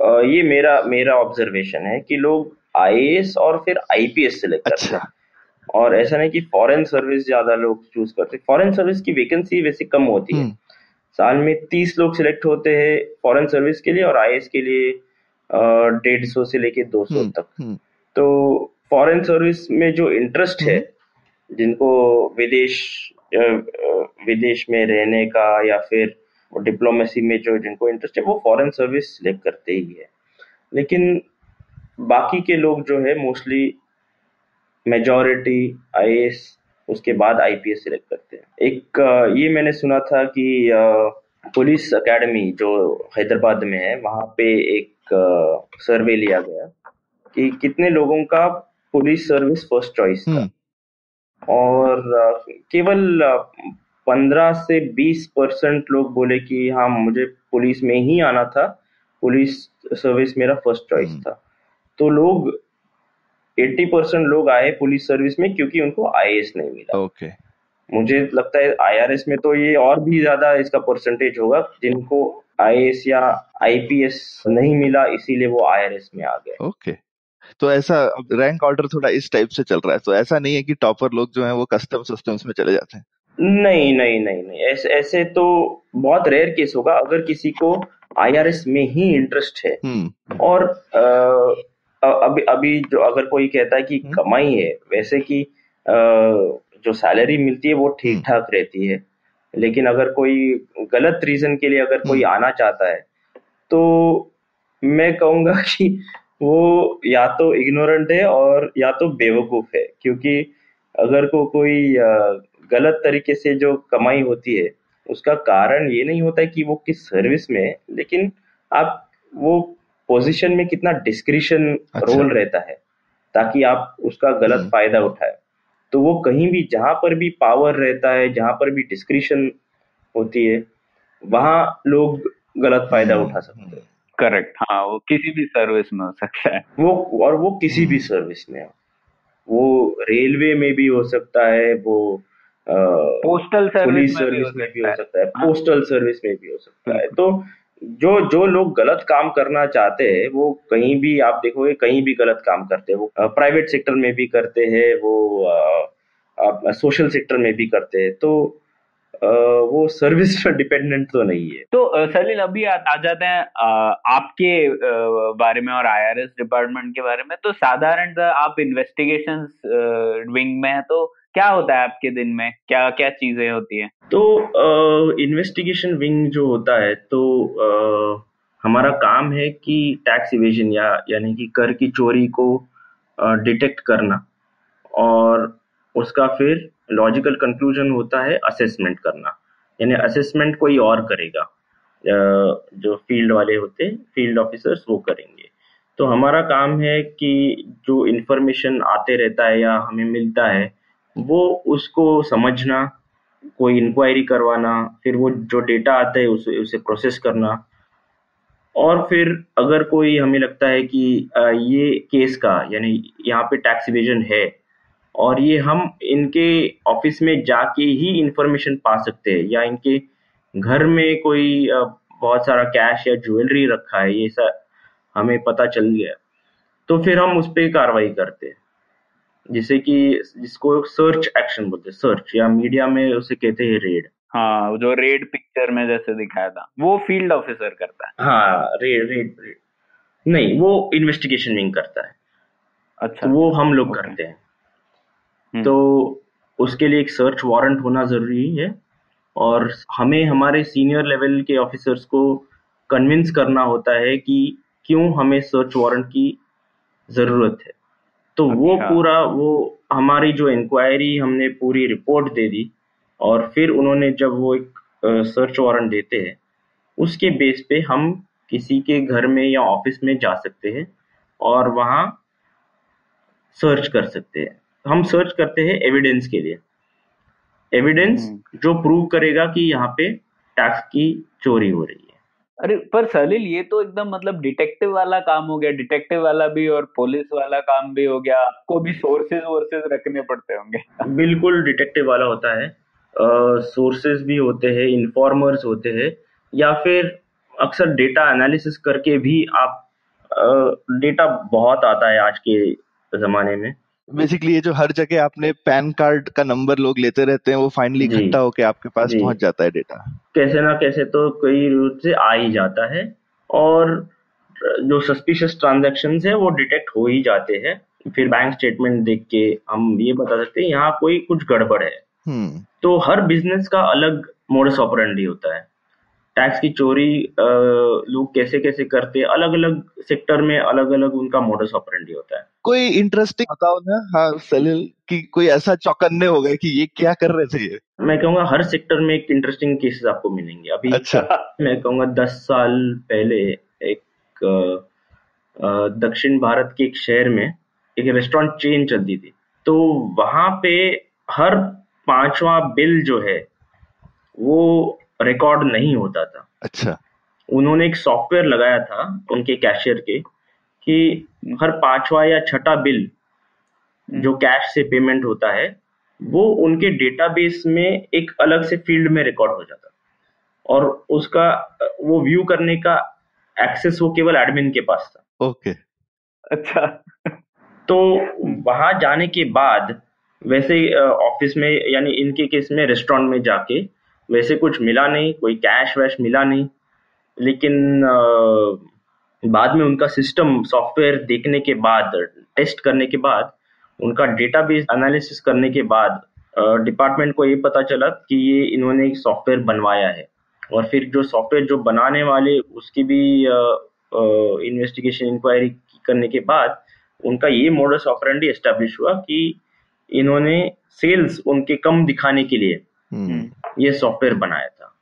uh, ये मेरा मेरा ऑब्जर्वेशन है कि लोग आईएएस और फिर आईपीएस सेलेक्ट करते हैं। अच्छा। और ऐसा नहीं कि फॉरेन सर्विस ज़्यादा लोग चूज़ करते फॉरेन सर्विस की वैकेंसी वैसे कम होती है। हम्म। साल में तीस लोग सिलेक्ट होते हैं फॉरेन सर्विस के लिए और आई के लिए डेढ़ सौ से लेके दो सौ हम्म, तक। तो फॉरेन सर्विस में जो इंटरेस्ट है जिनको विदेश विदेश में रहने का या फिर डिप्लोमेसी में जो जिनको इंटरेस्ट है, वो फॉरेन सर्विस सिलेक्ट करते ही है। लेकिन बाकी के लोग जो है मोस्टली मेजोरिटी आई उसके बाद आईपीएस सिलेक्ट करते हैं। एक ये मैंने सुना था कि पुलिस एकेडमी जो हैदराबाद में है, वहाँ पे एक सर्वे लिया गया कि कितने लोगों का पुलिस सर्विस फ़र्स्ट चॉइस था। हम्म। और केवल पंद्रह से बीस परसेंट लोग बोले कि हाँ मुझे पुलिस में ही आना था पुलिस सर्विस मेरा फ़र्स्ट चॉइस हम्म। था तो लोग 80 परसेंट लोग आए पुलिस सर्विस में क्योंकि उनको आईएएस नहीं मिला ओके okay. मुझे लगता है आईआरएस में तो ये और भी ज़्यादा इसका परसेंटेज होगा जिनको आईएएस या आईपीएस नहीं मिला इसीलिए वो आईआरएस में आ गए ओके okay. तो ऐसा रैंक ऑर्डर थोड़ा इस टाइप से चल रहा है तो ऐसा नहीं है कि टॉपर लोग जो है वो कस्टम सिस्टम्स में चले जाते हैं नहीं नहीं नहीं नहीं ऐसे ऐसे तो बहुत रेयर केस होगा अगर किसी को आईआरएस में ही इंटरेस्ट है हम्म। और आ, अभी अभी जो अगर कोई कहता है कि हम्म। कमाई है वैसे कि आ, जो सैलरी मिलती है वो ठीक हम्म। ठाक रहती है लेकिन अगर कोई गलत रीजन के लिए अगर कोई आना चाहता है तो मैं कहूँगा कि वो या तो इग्नोरेंट है और या तो बेवकूफ़ है क्योंकि अगर को कोई गलत तरीके से जो कमाई होती है उसका कारण ये नहीं होता है कि वो किस सर्विस में है लेकिन आप वो पोजीशन में कितना डिस्क्रिशन अच्छा। रोल रहता है ताकि आप उसका गलत हम्म। फ़ायदा उठाए तो वो कहीं भी जहाँ पर भी पावर रहता है जहाँ पर भी डिस्क्रिशन होती है वहाँ लोग गलत फ़ायदा हम्म। उठा सकते हैं करेक्ट हाँ वो किसी भी सर्विस में हो सकता है। वो और वो किसी भी सर्विस में वो रेलवे में भी हो सकता है वो पोस्टल सर्विस सर्विस में भी हो सकता है। पोस्टल सर्विस में भी हो सकता है। तो जो जो लोग गलत काम करना चाहते हैं वो कहीं भी आप देखोगे कहीं भी गलत काम करते हैं। वो प्राइवेट सेक्टर में भी करते हैं वो आ, आ, सोशल सेक्टर में भी करते हैं। तो वो सर्विस पर डिपेंडेंट तो नहीं है। तो सलील अभी आ, आ जाते हैं आपके बारे में और आईआरएस डिपार्टमेंट के बारे में तो साधारण आप इन्वेस्टिगेशन विंग में है तो क्या होता है आपके दिन में? क्या क्या चीज़ें होती है? तो इन्वेस्टिगेशन विंग जो होता है तो आ, हमारा काम है कि टैक्स इवेजन या यानी कि कर की चोरी को डिटेक्ट करना। और उसका फिर लॉजिकल कंक्लूजन होता है असेसमेंट करना। यानी असेसमेंट कोई और करेगा। जो फ़ील्ड वाले होते फ़ील्ड ऑफिसर्स वो करेंगे। तो हमारा काम है कि जो इन्फॉर्मेशन आते रहता है या हमें मिलता है, वो उसको समझना, कोई इंक्वायरी करवाना, फिर वो जो डेटा आता है उसे उसे प्रोसेस करना। और फिर अगर कोई हमें लगता है कि ये केस का, यानी यहाँ पे टैक्स इवेजन है और ये हम इनके ऑफ़िस में जाके ही इंफॉर्मेशन पा सकते हैं या इनके घर में कोई बहुत सारा कैश या ज्वेलरी रखा है ये सब हमें पता चल गया। तो फिर हम उस पर कार्रवाई करते हैं। जिसे कि जिसको सर्च एक्शन बोलते हैं सर्च या मीडिया में उसे कहते हैं रेड हाँ जो रेड पिक्चर में जैसे दिखाया था वो फ़ील्ड ऑफिसर करता है। हाँ रेड रेड रेड नहीं वो इन्वेस्टिगेशन विंग करता है। अच्छा तो वो हम लोग करते हैं। तो उसके लिए एक सर्च वारंट होना ज़रूरी है और हमें हमारे सीनियर लेवल के ऑफिसर्स को कन्विंस करना होता है कि क्यों हमें सर्च वारंट की ज़रूरत है। तो अच्छा। वो पूरा वो हमारी जो इंक्वायरी हमने पूरी रिपोर्ट दे दी और फिर उन्होंने जब वो एक सर्च वारंट देते हैं उसके बेस पे हम किसी के घर में या ऑफ़िस में जा सकते हैं और वहाँ सर्च कर सकते हैं। हम सर्च करते हैं एविडेंस के लिए। एविडेंस हम्म। जो प्रूव करेगा कि यहाँ पे टैक्स की चोरी हो रही है। अरे पर सलील ये तो एकदम मतलब डिटेक्टिव वाला काम हो गया। डिटेक्टिव वाला भी और पुलिस वाला काम भी हो गया। आपको भी सोर्सेज वोर्सेज रखने पड़ते होंगे। बिल्कुल डिटेक्टिव वाला होता है। सोर्सेज uh, भी होते हैं इन्फॉर्मर्स होते हैं या फिर अक्सर डेटा एनालिसिस करके भी आप डेटा uh, बहुत आता है आज के जमाने में। बेसिकली ये जो हर जगह आपने पैन कार्ड का नंबर लोग लेते रहते हैं वो फाइनली इकट्ठा होके आपके पास पहुँच जाता है डेटा कैसे ना कैसे तो कई रूप से आ ही जाता है और जो सस्पिशियस ट्रांजेक्शन है वो डिटेक्ट हो ही जाते हैं। फिर बैंक स्टेटमेंट देख के हम ये बता सकते हैं यहाँ कोई कुछ गड़बड़ है। हम्म। तो हर बिज़नेस का अलग मोडस ऑपरेंडी होता है। टैक्स की चोरी लोग कैसे कैसे करते हैं अलग अलग सेक्टर में अलग अलग उनका मोडस ऑपरेंडी होता है। कोई इंटरेस्टिंग बताओ ना हाँ सलील कि कोई ऐसा चौकन्ने हो गए कि ये क्या कर रहे थे ये? मैं कहूँगा हर सेक्टर में एक इंटरेस्टिंग केसेस आपको मिलेंगे। अभी अच्छा। मैं कहूँगा दस साल पहले एक दक्षिण भारत के एक शहर में एक रेस्टोरेंट चेन चलती थी। तो वहाँ पे हर पांचवा बिल जो है वो रिकॉर्ड नहीं होता था। अच्छा। उन्होंने एक सॉफ्टवेयर लगाया था उनके कैशियर के कि हर पांचवा या छठा बिल जो कैश से पेमेंट होता है वो उनके डेटाबेस में एक अलग से फ़ील्ड में रिकॉर्ड हो जाता। और उसका वो व्यू करने का एक्सेस वो केवल एडमिन के पास था। ओके अच्छा। तो वहाँ जाने के बाद वैसे ऑफ़िस में यानी इनके केस में रेस्टोरेंट में जाके वैसे कुछ मिला नहीं कोई कैश वैश मिला नहीं। लेकिन अ, बाद में उनका सिस्टम सॉफ्टवेयर देखने के बाद टेस्ट करने के बाद उनका डेटाबेस एनालिसिस करने के बाद डिपार्टमेंट को ये पता चला कि ये इन्होंने एक सॉफ्टवेयर बनवाया है। और फिर जो सॉफ्टवेयर जो बनाने वाले उसकी भी इन्वेस्टिगेशन इंक्वायरी करने के बाद उनका ये मॉडल ऑपरेंडी एस्टेब्लिश हुआ कि इन्होंने सेल्स उनके कम दिखाने के लिए हम्म। ये सॉफ्टवेयर बनाया था।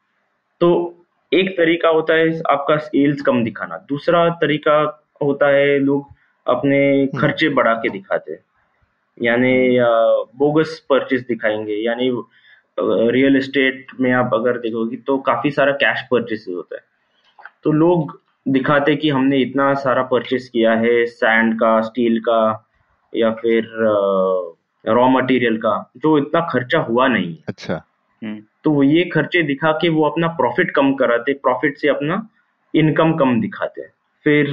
तो एक तरीका होता है आपका सेल्स कम दिखाना। दूसरा तरीका होता है लोग अपने खर्चे बढ़ा के दिखाते हैं। यानी बोगस परचेस दिखाएँगे। यानी रियल एस्टेट में आप अगर देखोगे तो काफ़ी सारा कैश परचेस होता है। तो लोग दिखाते कि हमने इतना सारा परचेस किया है सैंड का स्टील का या फिर रॉ मटेरियल का जो इतना खर्चा हुआ नहीं है। अच्छा। हम्म, तो वो ये खर्चे दिखा के वो अपना प्रॉफिट कम कराते प्रॉफिट से अपना इनकम कम दिखाते हैं। फिर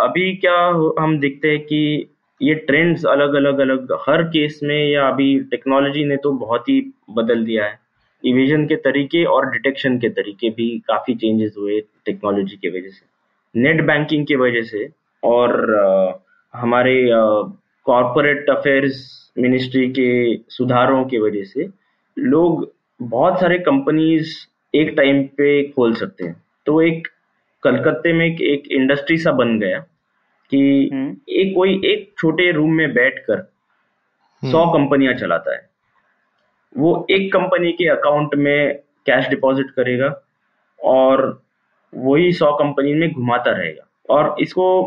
अभी क्या हम देखते हैं कि ये ट्रेंड्स अलग अलग अलग हर केस में या अभी टेक्नोलॉजी ने तो बहुत ही बदल दिया है। इविजन के तरीके और डिटेक्शन के तरीके भी काफ़ी चेंजेस हुए टेक्नोलॉजी की वजह से। नेट बैंकिंग की वजह से और हमारे कॉरपोरेट अफेयर्स मिनिस्ट्री के सुधारों की वजह से लोग बहुत सारे कंपनीज़ एक टाइम पे खोल सकते हैं। तो एक कलकत्ते में एक, एक इंडस्ट्री सा बन गया कि हम्म। एक कोई एक छोटे रूम में बैठकर सौ कंपनियाँ चलाता है। वो एक कंपनी के अकाउंट में कैश डिपॉजिट करेगा और वही सौ कंपनी में घुमाता रहेगा। और इसको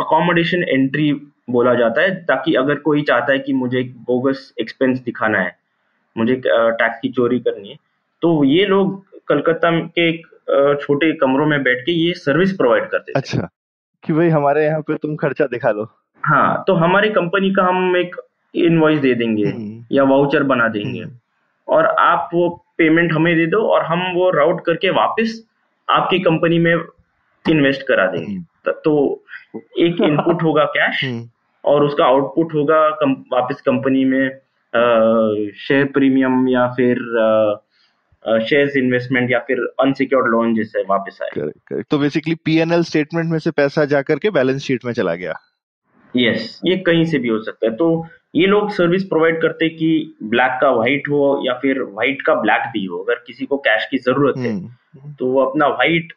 अकोमोडेशन एंट्री बोला जाता है ताकि अगर कोई चाहता है कि मुझे एक बोगस एक्सपेंस दिखाना है मुझे टैक्स की चोरी करनी है। तो ये लोग कलकत्ता के एक छोटे कमरों में बैठ के ये सर्विस प्रोवाइड करते थे। अच्छा। कि भाई हमारे यहाँ पे तुम खर्चा दिखा लो। हाँ तो हमारी कंपनी का हम एक इनवॉइस दे देंगे हम्म। या वाउचर बना देंगे। हम्म। और आप वो पेमेंट हमें दे दो और हम वो राउट करके वापस आपकी कंपनी में इन्वेस्ट करा देंगे। हम्म। तो एक इनपुट होगा कैश और उसका आउटपुट होगा कम, वापस कंपनी में। शेयर प्रीमियम या फिर शेयर्स इन्वेस्टमेंट या फिर अनसिक्योर्ड लोन जैसे वापस आए। करेक्ट करेक्ट तो बेसिकली पीएनएल स्टेटमेंट में से पैसा जा करके बैलेंस शीट में चला गया। यस yes, ये कहीं से भी हो सकता है। तो ये लोग सर्विस प्रोवाइड करते कि ब्लैक का व्हाइट हो या फिर व्हाइट का ब्लैक भी हो। अगर किसी को कैश की ज़रूरत है हम्म, तो वो अपना व्हाइट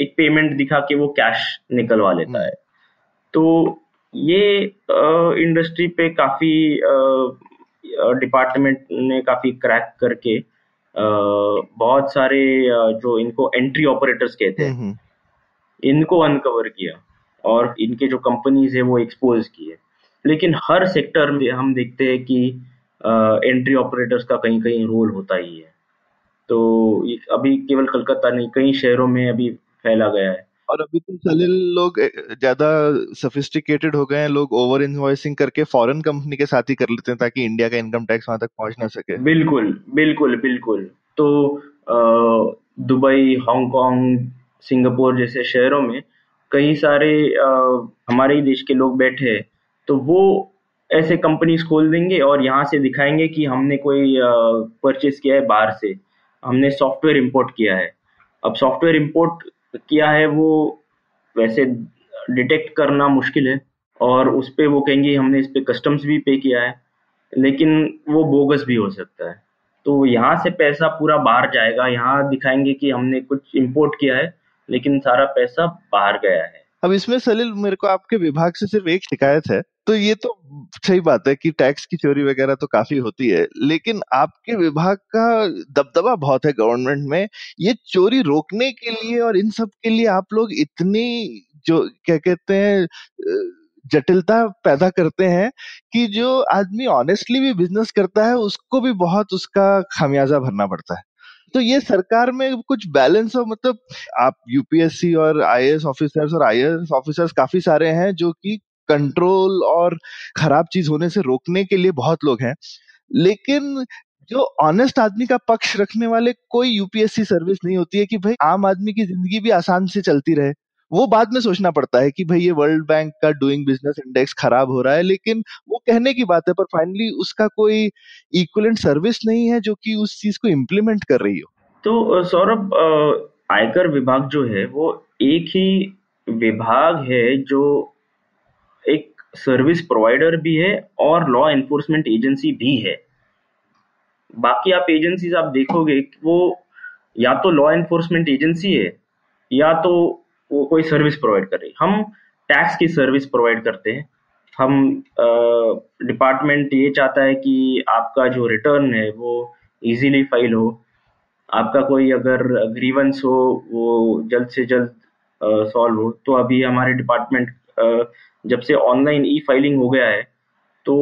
एक पेमेंट दिखा के वो कैश निकलवा लेता है। तो ये इंडस्ट्री पे काफ़ी डिपार्टमेंट ने काफ़ी क्रैक करके बहुत सारे जो इनको एंट्री ऑपरेटर्स कहते हैं हम्म, हम्म, इनको अनकवर किया और इनके जो कंपनीज़ है वो एक्सपोज किए। लेकिन हर सेक्टर में हम देखते हैं कि एंट्री ऑपरेटर्स का कहीं कहीं रोल होता ही है। तो अभी केवल कलकत्ता नहीं कई शहरों में अभी फैला गया है। और अभी तो साले लोग ज़्यादा सफिस्टिकेटेड हो गए हैं लोग ओवर इनवॉइसिंग करके फॉरेन कंपनी के साथ ही कर लेते हैं ताकि इंडिया का इनकम टैक्स वहाँ तक पहुँच ना सके। बिल्कुल बिल्कुल बिल्कुल। तो दुबई हांगकांग सिंगापुर जैसे शहरों में कई सारे अ, हमारे ही देश के लोग बैठे हैं। तो वो ऐसे कंपनीज़ खोल देंगे और यहाँ से दिखाएँगे कि हमने कोई परचेज किया है बाहर से। हमने सॉफ्टवेयर इंपोर्ट किया है। अब सॉफ्टवेयर इंपोर्ट किया है वो वैसे डिटेक्ट करना मुश्किल है और उस पर वो कहेंगे हमने इस पर कस्टम्स भी पे किया है, लेकिन वो बोगस भी हो सकता है। तो यहाँ से पैसा पूरा बाहर जाएगा, यहाँ दिखाएँगे कि हमने कुछ इम्पोर्ट किया है, लेकिन सारा पैसा बाहर गया है। अब इसमें सलील, मेरे को आपके विभाग से सिर्फ़ एक शिकायत है। तो ये तो सही बात है कि टैक्स की चोरी वगैरह तो काफ़ी होती है, लेकिन आपके विभाग का दबदबा बहुत है गवर्नमेंट में। ये चोरी रोकने के लिए और इन सब के लिए आप लोग इतनी जो, क्या कहते हैं जटिलता पैदा करते हैं कि जो आदमी ऑनेस्टली भी बिज़नेस करता है, उसको भी बहुत उसका खामियाजा भरना पड़ता है। तो ये सरकार में कुछ बैलेंस हो मतलब आप यूपीएससी और आईएएस ऑफिसर्स और आईएएस ऑफिसर्स काफ़ी सारे हैं जो कि कंट्रोल और खराब चीज़ होने से रोकने के लिए बहुत लोग हैं। लेकिन जो ऑनेस्ट आदमी का पक्ष रखने वाले कोई यूपीएससी सर्विस नहीं होती है कि भाई आम आदमी की ज़िंदगी भी आसान से चलती रहे। वो बाद में सोचना पड़ता है कि भाई ये वर्ल्ड बैंक का डूइंग बिज़नेस इंडेक्स खराब हो रहा है, लेकिन वो कहने की बात है, पर फाइनली उसका कोई इक्वलेंट सर्विस नहीं है जो कि उस चीज़ को इम्प्लीमेंट कर रही हो। तो सौरभ आयकर विभाग जो है, वो एक ही विभाग है जो एक सर्विस प्रोवाइडर भी है और लॉ एनफोर्समेंट एजेंसी भी है। बाकी आप एजेंसीज आप देखोगे, वो या तो लॉ एनफोर्समेंट एजेंसी है, या तो वो कोई सर्विस प्रोवाइड कर रही। हम टैक्स की सर्विस प्रोवाइड करते हैं। हम डिपार्टमेंट ये चाहता है कि आपका जो रिटर्न है वो इजीली फ़ाइल हो। आपका कोई अगर ग्रीवेंस हो, वो जल्द से जल्द सॉल्व हो। तो अभी हमारे डिपार्टमेंट जब से ऑनलाइन ई फाइलिंग हो गया है तो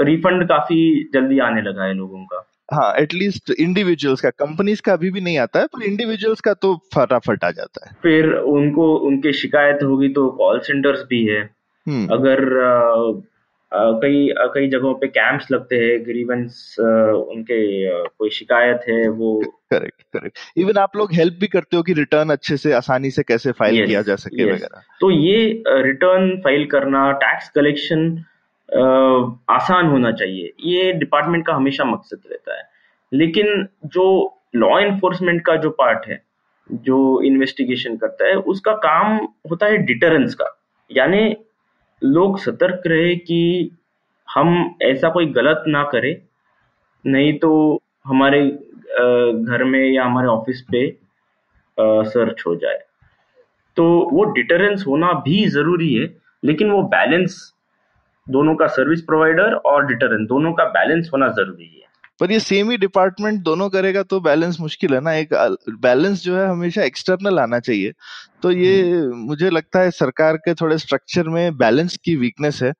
रिफंड काफ़ी जल्दी आने लगा है लोगों का। हाँ एटलीस्ट इंडिविजुअल्स का कंपनीज़ का अभी भी नहीं आता है पर इंडिविजुअल्स का तो फटाफट आ जाता है फिर उनको उनके शिकायत होगी तो कॉल सेंटर्स भी है हम्म। अगर कई कई जगहों पे कैंप्स लगते हैं ग्रीवेंस उनके कोई शिकायत है वो करेक्ट करेक्ट इवन आप लोग हेल्प भी करते हो कि रिटर्न अच्छे से आसानी से कैसे फ़ाइल yes, किया जा सके yes. वगैरह तो ये रिटर्न फ़ाइल करना टैक्स कलेक्शन आसान होना चाहिए। ये डिपार्टमेंट का हमेशा मकसद रहता है। लेकिन जो लॉ इन्फोर्समेंट का जो पार्ट है, जो इन्वेस्टिगेशन करता है, उसका काम होता है डिटरेंस का। यानी लोग सतर्क रहे कि हम ऐसा कोई गलत ना करें। नहीं तो हमारे घर में या हमारे ऑफ़िस पे सर्च हो जाए। तो वो डिटरेंस होना भी ज़रूरी है, लेकिन वो बैलेंस दोनों का सर्विस प्रोवाइडर और डिटरेंट दोनों का बैलेंस होना ज़रूरी है। पर ये सेम ही डिपार्टमेंट दोनों करेगा तो बैलेंस मुश्किल है ना? एक बैलेंस जो है हमेशा एक्सटर्नल आना चाहिए। तो ये हम्म। मुझे लगता है सरकार के थोड़े स्ट्रक्चर में बैलेंस की वीकनेस है।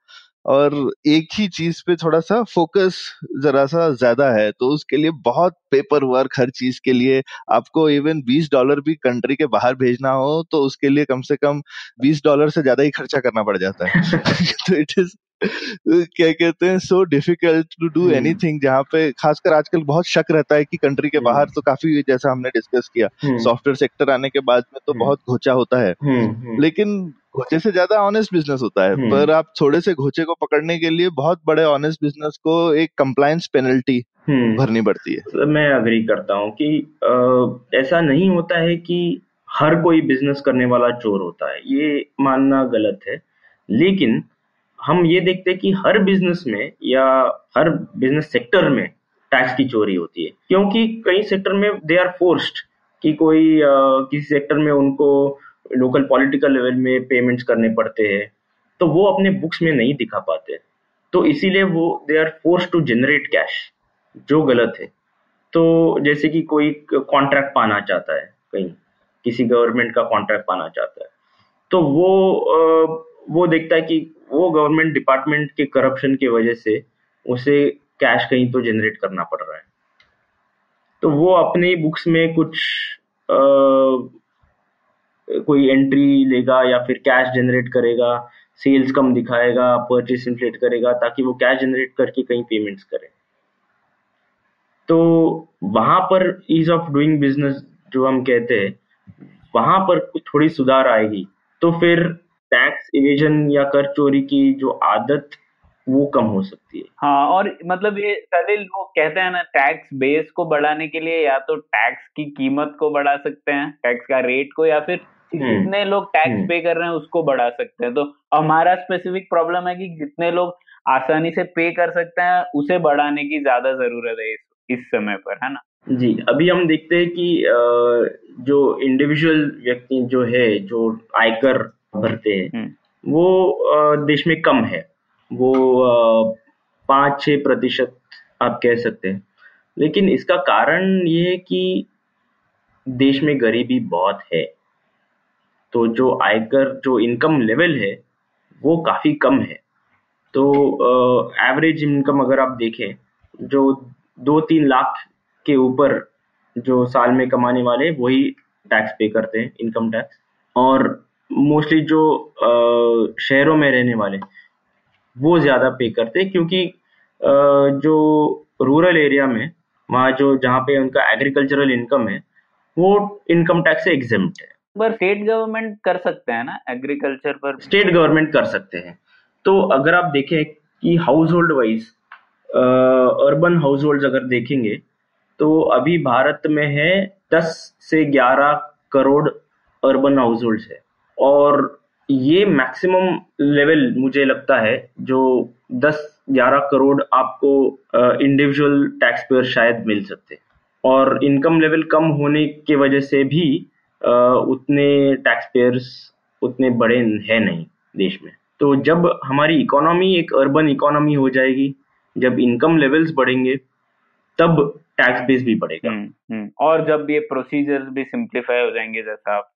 और एक ही चीज़ पे थोड़ा सा फोकस जरा सा ज़्यादा है तो उसके लिए बहुत पेपर वर्क हर चीज़ के लिए। आपको इवन 20 डॉलर भी कंट्री के बाहर भेजना हो तो उसके लिए कम से कम 20 डॉलर से ज़्यादा ही खर्चा करना पड़ जाता है। तो इट इज़ क्या कहते हैं so difficult to do anything जहाँ पे खासकर आजकल बहुत शक रहता है कि कंट्री के बाहर तो काफ़ी जैसा हमने डिस्कस किया। सॉफ्टवेयर हम्म। सेक्टर आने के बाद में तो हम्म। बहुत घोचा होता है। हम्म, लेकिन घोचे से ज़्यादा ऑनेस्ट बिज़नेस होता है पर आप थोड़े से घोचे को पकड़ने के लिए बहुत बड़े ऑनेस्ट बिज़नेस को एक कंप्लायंस पेनल्टी भरनी पड़ती है। मैं अग्री करता हूँ कि आ, ऐसा नहीं होता है कि हर कोई बिज़नेस करने वाला चोर होता है ये मानना गलत है। लेकिन हम ये देखते हैं कि हर बिज़नेस में या हर बिज़नेस सेक्टर में टैक्स की चोरी होती है क्योंकि कई सेक्टर में दे आर फोर्स्ड कि कोई आ, किसी सेक्टर में उनको लोकल पॉलिटिकल लेवल में पेमेंट्स करने पड़ते हैं तो वो अपने बुक्स में नहीं दिखा पाते। तो इसीलिए वो they are force to generate cash जो गलत है। तो जैसे कि कोई कॉन्ट्रैक्ट पाना चाहता है, कहीं किसी गवर्नमेंट का कॉन्ट्रैक्ट पाना चाहता है तो वो वो देखता है कि वो गवर्नमेंट डिपार्टमेंट के करप्शन की वजह से उसे कैश कहीं तो जनरेट करना पड़ रहा है। तो वो अपने बुक्स में कुछ कोई एंट्री लेगा या फिर कैश जनरेट करेगा सेल्स कम दिखाएगा परचेस इन्फ्लेट करेगा, ताकि वो कैश जनरेट करके कहीं पेमेंट्स करे तो वहाँ पर ईज ऑफ़ डूइंग बिज़नेस जो हम कहते हैं, वहाँ पर थोड़ी सुधार आएगी तो फिर टैक्स इवेजन या कर चोरी की जो आदत, वो कम हो सकती है हाँ और मतलब ये सारे लोग कहते हैं ना टैक्स बेस को बढ़ाने के लिए या तो टैक्स की कीमत को बढ़ा सकते हैं टैक्स का रेट को या फिर। जितने लोग टैक्स पे हम्म। कर रहे हैं उसको बढ़ा सकते हैं। तो हमारा स्पेसिफिक प्रॉब्लम है कि जितने लोग आसानी से पे कर सकते हैं उसे बढ़ाने की ज़्यादा ज़रूरत है इस, इस समय पर है ना? जी अभी हम देखते हैं कि जो इंडिविजुअल व्यक्ति जो है जो आयकर भरते हैं हम्म। वो देश में कम है। वो पाँच छः प्रतिशत आप कह सकते हैं। लेकिन इसका कारण ये है कि देश में गरीबी बहुत है। तो जो आयकर, जो इनकम लेवल है, वो काफ़ी कम है। तो एवरेज इनकम अगर आप देखें, जो दो तीन लाख के ऊपर जो साल में कमाने वाले, वही टैक्स पे करते हैं इनकम टैक्स और मोस्टली जो शहरों में रहने वाले, वो ज़्यादा पे करते हैं, क्योंकि जो रूरल एरिया में, वहाँ जो, जहाँ पे उनका एग्रीकल्चरल इनकम है, वो इनकम टैक्स से एग्जाम्प्ट है। पर स्टेट गवर्नमेंट कर सकते हैं ना एग्रीकल्चर पर स्टेट गवर्नमेंट कर सकते हैं। तो अगर आप देखें कि household wise urban household अगर देखेंगे तो अभी भारत में है दस से ग्यारह करोड़ अर्बन हाउस होल्ड है। और ये मैक्सिमम लेवल मुझे लगता है जो दस ग्यारह करोड़ आपको इंडिविजुअल टैक्स पेयर शायद मिल सकते और इनकम लेवल कम होने की वजह से भी उतने टैक्स पेयर्स उतने बड़े है नहीं देश में तो जब हमारी इकोनॉमी एक अर्बन इकोनॉमी हो जाएगी जब इनकम लेवल्स बढ़ेंगे तब टैक्स बेस भी बढ़ेगा हम्म, हम्म। और जब ये प्रोसीजर्स भी सिंप्लीफाई हो जाएँगे जैसा आप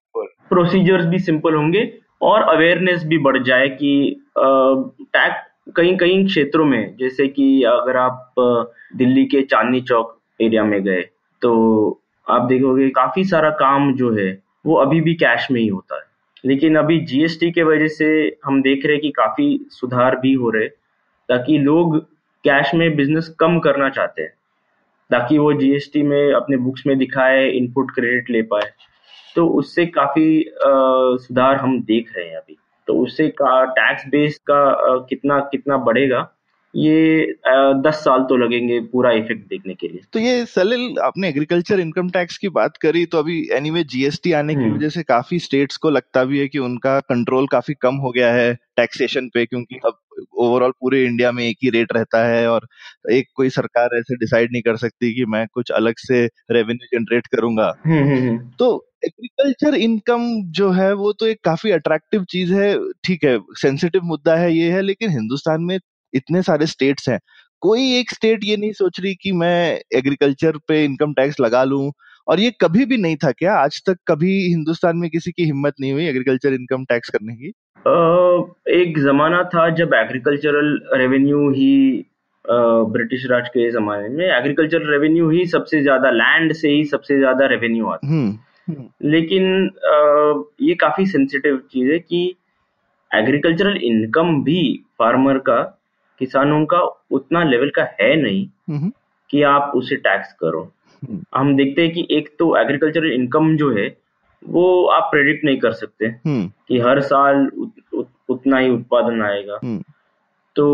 प्रोसीजर्स भी सिंपल होंगे और अवेयरनेस भी बढ़ जाए कि टैक्स कई कई क्षेत्रों में जैसे कि अगर आप दिल्ली के चांदनी चौक एरिया में गए तो आप देखोगे काफ़ी सारा काम जो है वो अभी भी कैश में ही होता है। लेकिन अभी जीएसटी के वजह से हम देख रहे हैं कि काफ़ी सुधार भी हो रहे ताकि लोग कैश में बिज़नेस कम करना चाहते हैं ताकि वो जीएसटी में अपने बुक्स में दिखाए इनपुट क्रेडिट ले पाए। तो उससे काफ़ी आ, सुधार हम देख रहे हैं अभी। तो उससे टैक्स बेस का आ, कितना कितना बढ़ेगा ये दस साल तो लगेंगे पूरा इफ़ेक्ट देखने के लिए। तो ये सलिल आपने एग्रीकल्चर इनकम टैक्स की बात करी तो अभी एनीवे जीएसटी आने की हम्म। वजह से काफ़ी स्टेट्स को लगता भी है कि उनका कंट्रोल काफ़ी कम हो गया है टैक्सेशन पे क्योंकि अब ओवरऑल पूरे इंडिया में एक ही रेट रहता है और एक कोई सरकार ऐसे डिसाइड नहीं कर सकती कि मैं कुछ अलग से रेवेन्यू जनरेट करूँगा। हम्म, हम्म, तो एग्रीकल्चर इनकम जो है वो तो एक काफ़ी अट्रैक्टिव चीज़ है ठीक है सेंसिटिव मुद्दा है ये है लेकिन हिंदुस्तान में इतने सारे स्टेट्स हैं। कोई एक स्टेट ये नहीं सोच रही कि मैं एग्रीकल्चर पे इनकम टैक्स लगा लूँ। और ये कभी भी नहीं था क्या? आज तक कभी हिंदुस्तान में किसी की हिम्मत नहीं हुई एग्रीकल्चर इनकम टैक्स करने की? एक जमाना था जब एग्रीकल्चरल रेवेन्यू ही ब्रिटिश राज के जमाने में एग्रीकल्चर रेवेन्यू ही सबसे ज़्यादा लैंड से ही सबसे ज़्यादा रेवेन्यू आता हम्म। लेकिन ये काफ़ी सेंसिटिव चीज़ है कि एग्रीकल्चरल इनकम भी फार्मर का किसानों का उतना लेवल का है नहीं कि आप उसे टैक्स करो हम्म। हम देखते हैं कि एक तो एग्रीकल्चरल इनकम जो है वो आप प्रेडिक्ट नहीं कर सकते हम्म। कि हर साल उत, उत, उतना ही उत्पादन आएगा हम्म। तो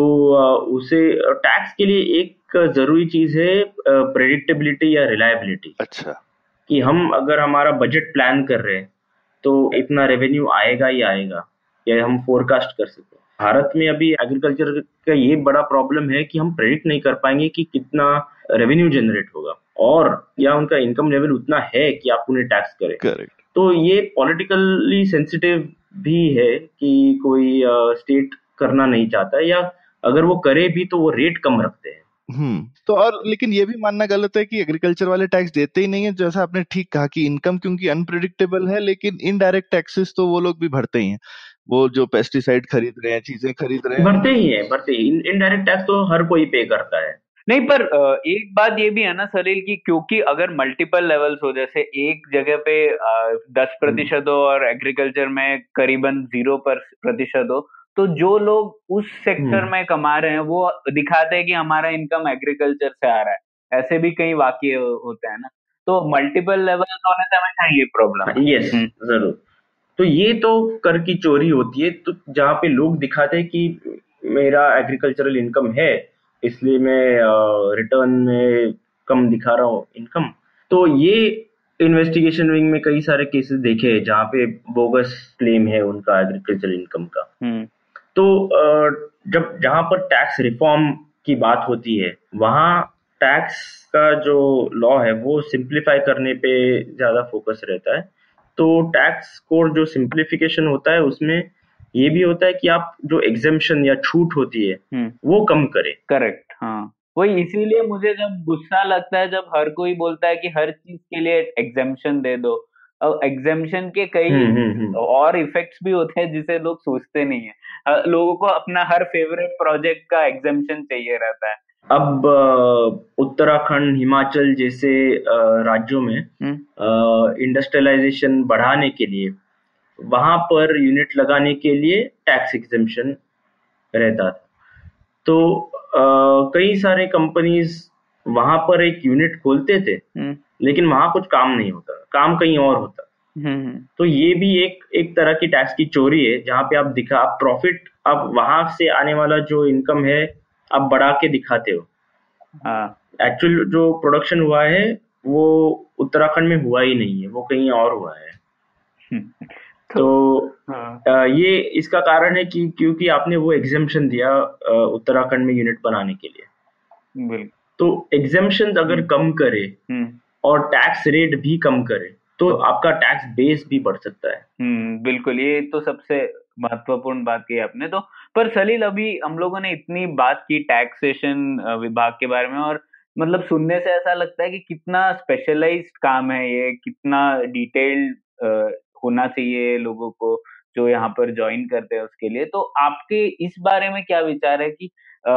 उसे टैक्स के लिए एक ज़रूरी चीज़ है प्रेडिक्टेबिलिटी या रिलायबिलिटी अच्छा कि हम अगर हमारा बजट प्लान कर रहे हैं तो इतना रेवेन्यू आएगा ही आएगा या हम फोरकास्ट कर सकते हैं भारत में अभी एग्रीकल्चर का ये बड़ा प्रॉब्लम है कि हम प्रेडिक्ट नहीं कर पाएँगे कि कितना रेवेन्यू जनरेट होगा। और या उनका इनकम लेवल उतना है कि आप उन्हें टैक्स करें। Correct. तो ये पॉलिटिकली सेंसिटिव भी है कि कोई स्टेट uh, करना नहीं चाहता या अगर वो करे भी तो वो रेट कम रखते हैं। हम्म। तो और लेकिन ये भी मानना गलत है कि एग्रीकल्चर वाले टैक्स देते ही नहीं है जैसा आपने ठीक कहा कि इनकम क्योंकि अनप्रिडिक्टेबल है लेकिन इनडायरेक्ट टैक्सेस तो वो लोग भी भरते ही हैं। वो जो पेस्टिसाइड खरीद रहे हैं चीज़ें खरीद रहे हैं। भरते ही है भरते ही इनडायरेक्ट टैक्स तो हर कोई पे करता है। नहीं पर एक बात ये भी है ना सलील की क्योंकि अगर मल्टीपल लेवल्स हो जैसे एक जगह पे दस प्रतिशत हो और एग्रीकल्चर में करीबन ज़ीरो प्रतिशत हो तो जो लोग उस सेक्टर हम्म। में कमा रहे हैं वो दिखाते हैं कि हमारा इनकम एग्रीकल्चर से आ रहा है। ऐसे भी कई वाक्य होते हैं ना। तो मल्टीपल लेवल होने से हमेशा ये प्रॉब्लम यस ज़रूर। तो ये तो कर की चोरी होती है। तो जहाँ पे लोग दिखाते हैं कि मेरा एग्रीकल्चरल इनकम है इसलिए मैं रिटर्न में कम दिखा रहा हूँ इनकम तो ये इन्वेस्टिगेशन विंग में कई सारे केसेस देखे हैं जहाँ पे बोगस क्लेम है उनका एग्रीकल्चर इनकम का। हम्म। तो जब जहाँ पर टैक्स रिफॉर्म की बात होती है वहाँ टैक्स का जो लॉ है वो सिंप्लीफाई करने पे ज़्यादा फोकस रहता है। तो टैक्स कोड जो सिंप्लीफिकेशन होता है उसमें ये भी होता है कि आप जो एग्जामेशन या छूट होती है हम्म। वो कम करें। करेक्ट हाँ। वही इसीलिए मुझे जब गुस्सा लगता है जब हर कोई बोलता है कि हर चीज़ के लिए एग्जामेशन दे दो अब एग्जामेशन के कई हम्म हम्म और इफेक्ट्स भी होते हैं जिसे लोग सोचते नहीं है। लोगों को अपना हर फेवरेट प्रोजेक्ट का एग्जामेशन चाहिए रहता है। अब उत्तराखंड हिमाचल जैसे राज्यों में हम्म। इंडस्ट्रियलाइजेशन बढ़ाने के लिए वहाँ पर यूनिट लगाने के लिए टैक्स एग्जेम्पशन रहता था। तो कई सारे कंपनीज़ वहाँ पर एक यूनिट खोलते थे हम्म। लेकिन वहाँ कुछ काम नहीं होता काम कहीं और होता। हम्म तो ये भी एक एक तरह की टैक्स की चोरी है जहाँ पे आप दिखा आप प्रॉफिट आप वहाँ से आने वाला जो इनकम है आप बढ़ा के दिखाते हो। हाँ। एक्चुअल जो प्रोडक्शन हुआ है वो उत्तराखंड में हुआ ही नहीं है वो कहीं और हुआ है। हम्म, तो हाँ। ये इसका कारण है कि क्योंकि आपने वो एग्जेम्पशन दिया उत्तराखंड में यूनिट बनाने के लिए। बिल्कुल। तो एग्जेम्पशन अगर कम करे हम्म। और टैक्स रेट भी कम करे तो आपका टैक्स बेस भी बढ़ सकता है। हम्म बिल्कुल ये तो सबसे महत्वपूर्ण बात की आपने। तो पर सलील अभी हम लोगों ने इतनी बात की टैक्सेशन विभाग के बारे में और मतलब सुनने से ऐसा लगता है कि कितना स्पेशलाइज्ड काम है ये कितना डिटेल्ड होना चाहिए लोगों को जो यहाँ पर ज्वाइन करते हैं उसके लिए। तो आपके इस बारे में क्या विचार है कि अ,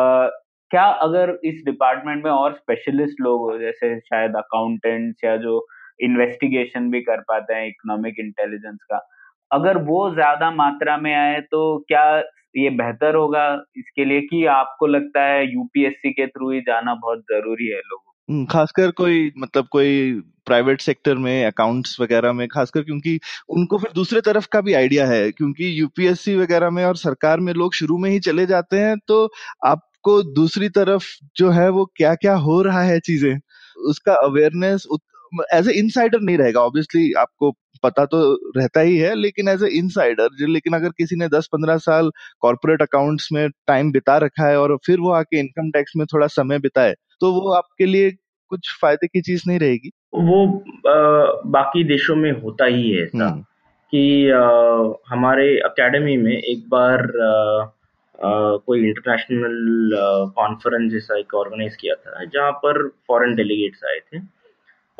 क्या अगर इस डिपार्टमेंट में और स्पेशलिस्ट लोग हो जैसे शायद अकाउंटेंट्स या जो इन्वेस्टिगेशन भी कर पाते हैं इकोनॉमिक इंटेलिजेंस का अगर वो ज़्यादा मात्रा में आए तो क्या ये बेहतर होगा इसके लिए कि आपको लगता है यूपीएससी के थ्रू ही जाना बहुत ज़रूरी है लोगों हम्म, खासकर कोई मतलब कोई प्राइवेट सेक्टर में अकाउंट्स वगैरह में खासकर क्योंकि उनको फिर दूसरे तरफ़ का भी आइडिया है क्योंकि यूपीएससी वगैरह में और सरकार में लोग शुरू में ही चले जाते हैं तो आपको दूसरी तरफ़ जो है वो क्या क्या हो रहा है चीज़ें उसका अवेयरनेस एज ए इनसाइडर नहीं रहेगा ऑब्वियसली आपको पता तो रहता ही है लेकिन एज ए इनसाइडर लेकिन अगर किसी ने 10-15 साल कॉर्पोरेट अकाउंट्स में टाइम बिता रखा है और फिर वो आके इनकम टैक्स में थोड़ा समय बिताए तो वो आपके लिए कुछ फ़ायदे की चीज़ नहीं रहेगी? वो अ, बाकी देशों में होता ही है ऐसा हम्म। कि अ, हमारे एकेडमी में एक बार अ, अ, कोई इंटरनेशनल कॉन्फ्रेंस जैसा एक ऑर्गेनाइज किया था जहाँ पर फॉरेन डेलीगेट्स आए थे।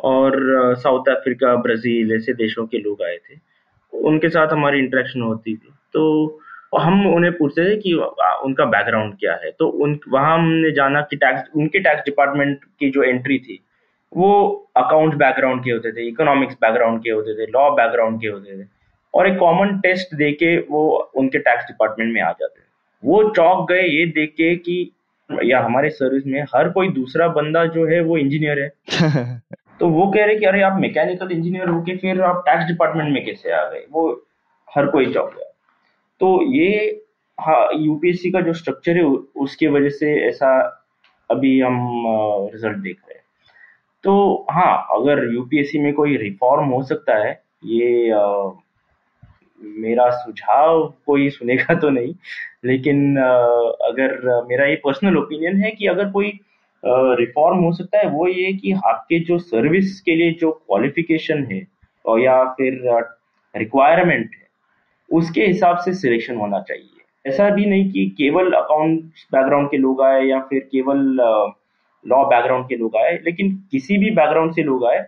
और साउथ अफ्रीका, ब्राज़ील ऐसे देशों के लोग आए थे। उनके साथ हमारी इंटरेक्शन होती थी। तो हम उन्हें पूछते थे कि उनका बैकग्राउंड क्या है? तो उन, वहाँ हमने जाना कि टैक्स, उनके टैक्स डिपार्टमेंट की जो एंट्री थी, वो अकाउंट बैकग्राउंड के होते थे, इकोनॉमिक्स बैकग्राउंड के होते थे, लॉ बैकग्राउंड के होते थे। और एक कॉमन टेस्ट दे के वो उनके टैक्स डिपार्टमेंट में आ जाते थे। वो चौक गए ये देख के कि, या हमारे सर्विस में हर कोई दूसरा बंदा जो है वो इंजीनियर है। तो वो कह रहे कि अरे आप मैकेनिकल इंजीनियर होके फिर आप टैक्स डिपार्टमेंट में कैसे आ गए? वो हर कोई चौक गया तो ये हाँ यूपीएससी का जो स्ट्रक्चर है उसकी वजह से ऐसा अभी हम रिज़ल्ट देख रहे हैं। तो हाँ अगर यूपीएससी में कोई रिफॉर्म हो सकता है ये अ, मेरा सुझाव कोई सुनेगा तो नहीं लेकिन अ, अगर मेरा ये पर्सनल ओपिनियन है कि अगर कोई रिफॉर्म हो सकता है, वो ये कि आपके जो सर्विस के लिए जो क्वालिफिकेशन है, और या फिर रिक्वायरमेंट है, उसके हिसाब से सिलेक्शन होना चाहिए। ऐसा भी नहीं कि केवल अकाउंट बैकग्राउंड के लोग आए या फिर केवल लॉ बैकग्राउंड के लोग आए, लेकिन किसी भी बैकग्राउंड से लोग आए,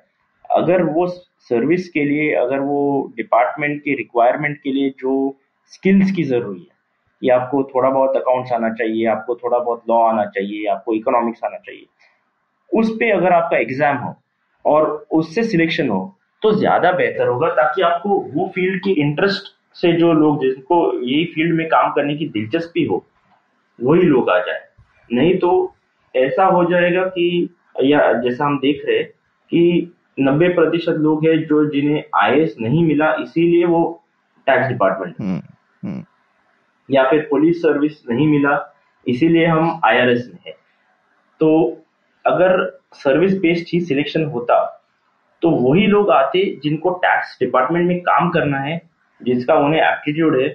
अगर वो सर्विस के लिए, अगर वो डिपार्टमेंट के रिक्वायरमेंट के लिए जो स्किल्स की ज़रूरी है कि आपको थोड़ा बहुत अकाउंट्स आना चाहिए, आपको थोड़ा बहुत लॉ आना चाहिए, आपको इकोनॉमिक्स आना चाहिए। उस पर अगर आपका एग्ज़ाम हो और उससे सिलेक्शन हो तो ज़्यादा बेहतर होगा ताकि आपको वो फ़ील्ड की इंटरेस्ट से जो लोग जिनको यही फ़ील्ड में काम करने की दिलचस्पी हो, वही लोग आ जाए। नहीं तो ऐसा हो जाएगा कि, या जैसा हम देख रहे कि नब्बे प्रतिशत लोग हैं जो जिन्हें आई नहीं मिला, इसीलिए वो टैक्स डिपार्टमेंट हम्म हम्म। या फिर पुलिस सर्विस नहीं मिला, इसीलिए हम आईआरएस में है। तो अगर सर्विस बेस्ड ही सिलेक्शन होता तो वही लोग आते जिनको टैक्स डिपार्टमेंट में काम करना है, जिसका उन्हें एप्टीट्यूड है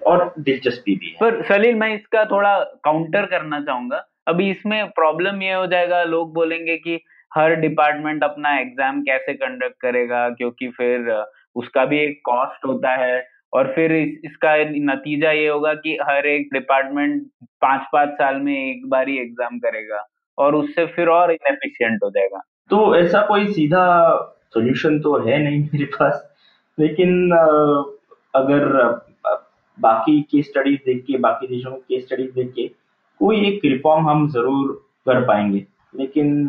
और दिलचस्पी भी है। पर सलील, मैं इसका थोड़ा काउंटर करना चाहूँगा। अभी इसमें प्रॉब्लम ये हो जाएगा, लोग बोलेंगे कि हर डिपार्टमेंट अपना एग्ज़ाम कैसे कंडक्ट करेगा, क्योंकि फिर, उसका भी एक कॉस्ट होता है और फिर इस, इसका नतीजा ये होगा कि हर एक डिपार्टमेंट पाँच पाँच साल में एक बार ही एग्ज़ाम करेगा और उससे फिर और इनएफिशिएंट हो जाएगा। तो ऐसा कोई सीधा सोल्यूशन तो है नहीं मेरे पास लेकिन अगर बाकी केस स्टडीज़ देख के बाकी देशों केस स्टडीज़ देख के कोई एक रिफॉर्म हम ज़रूर कर पाएँगे। लेकिन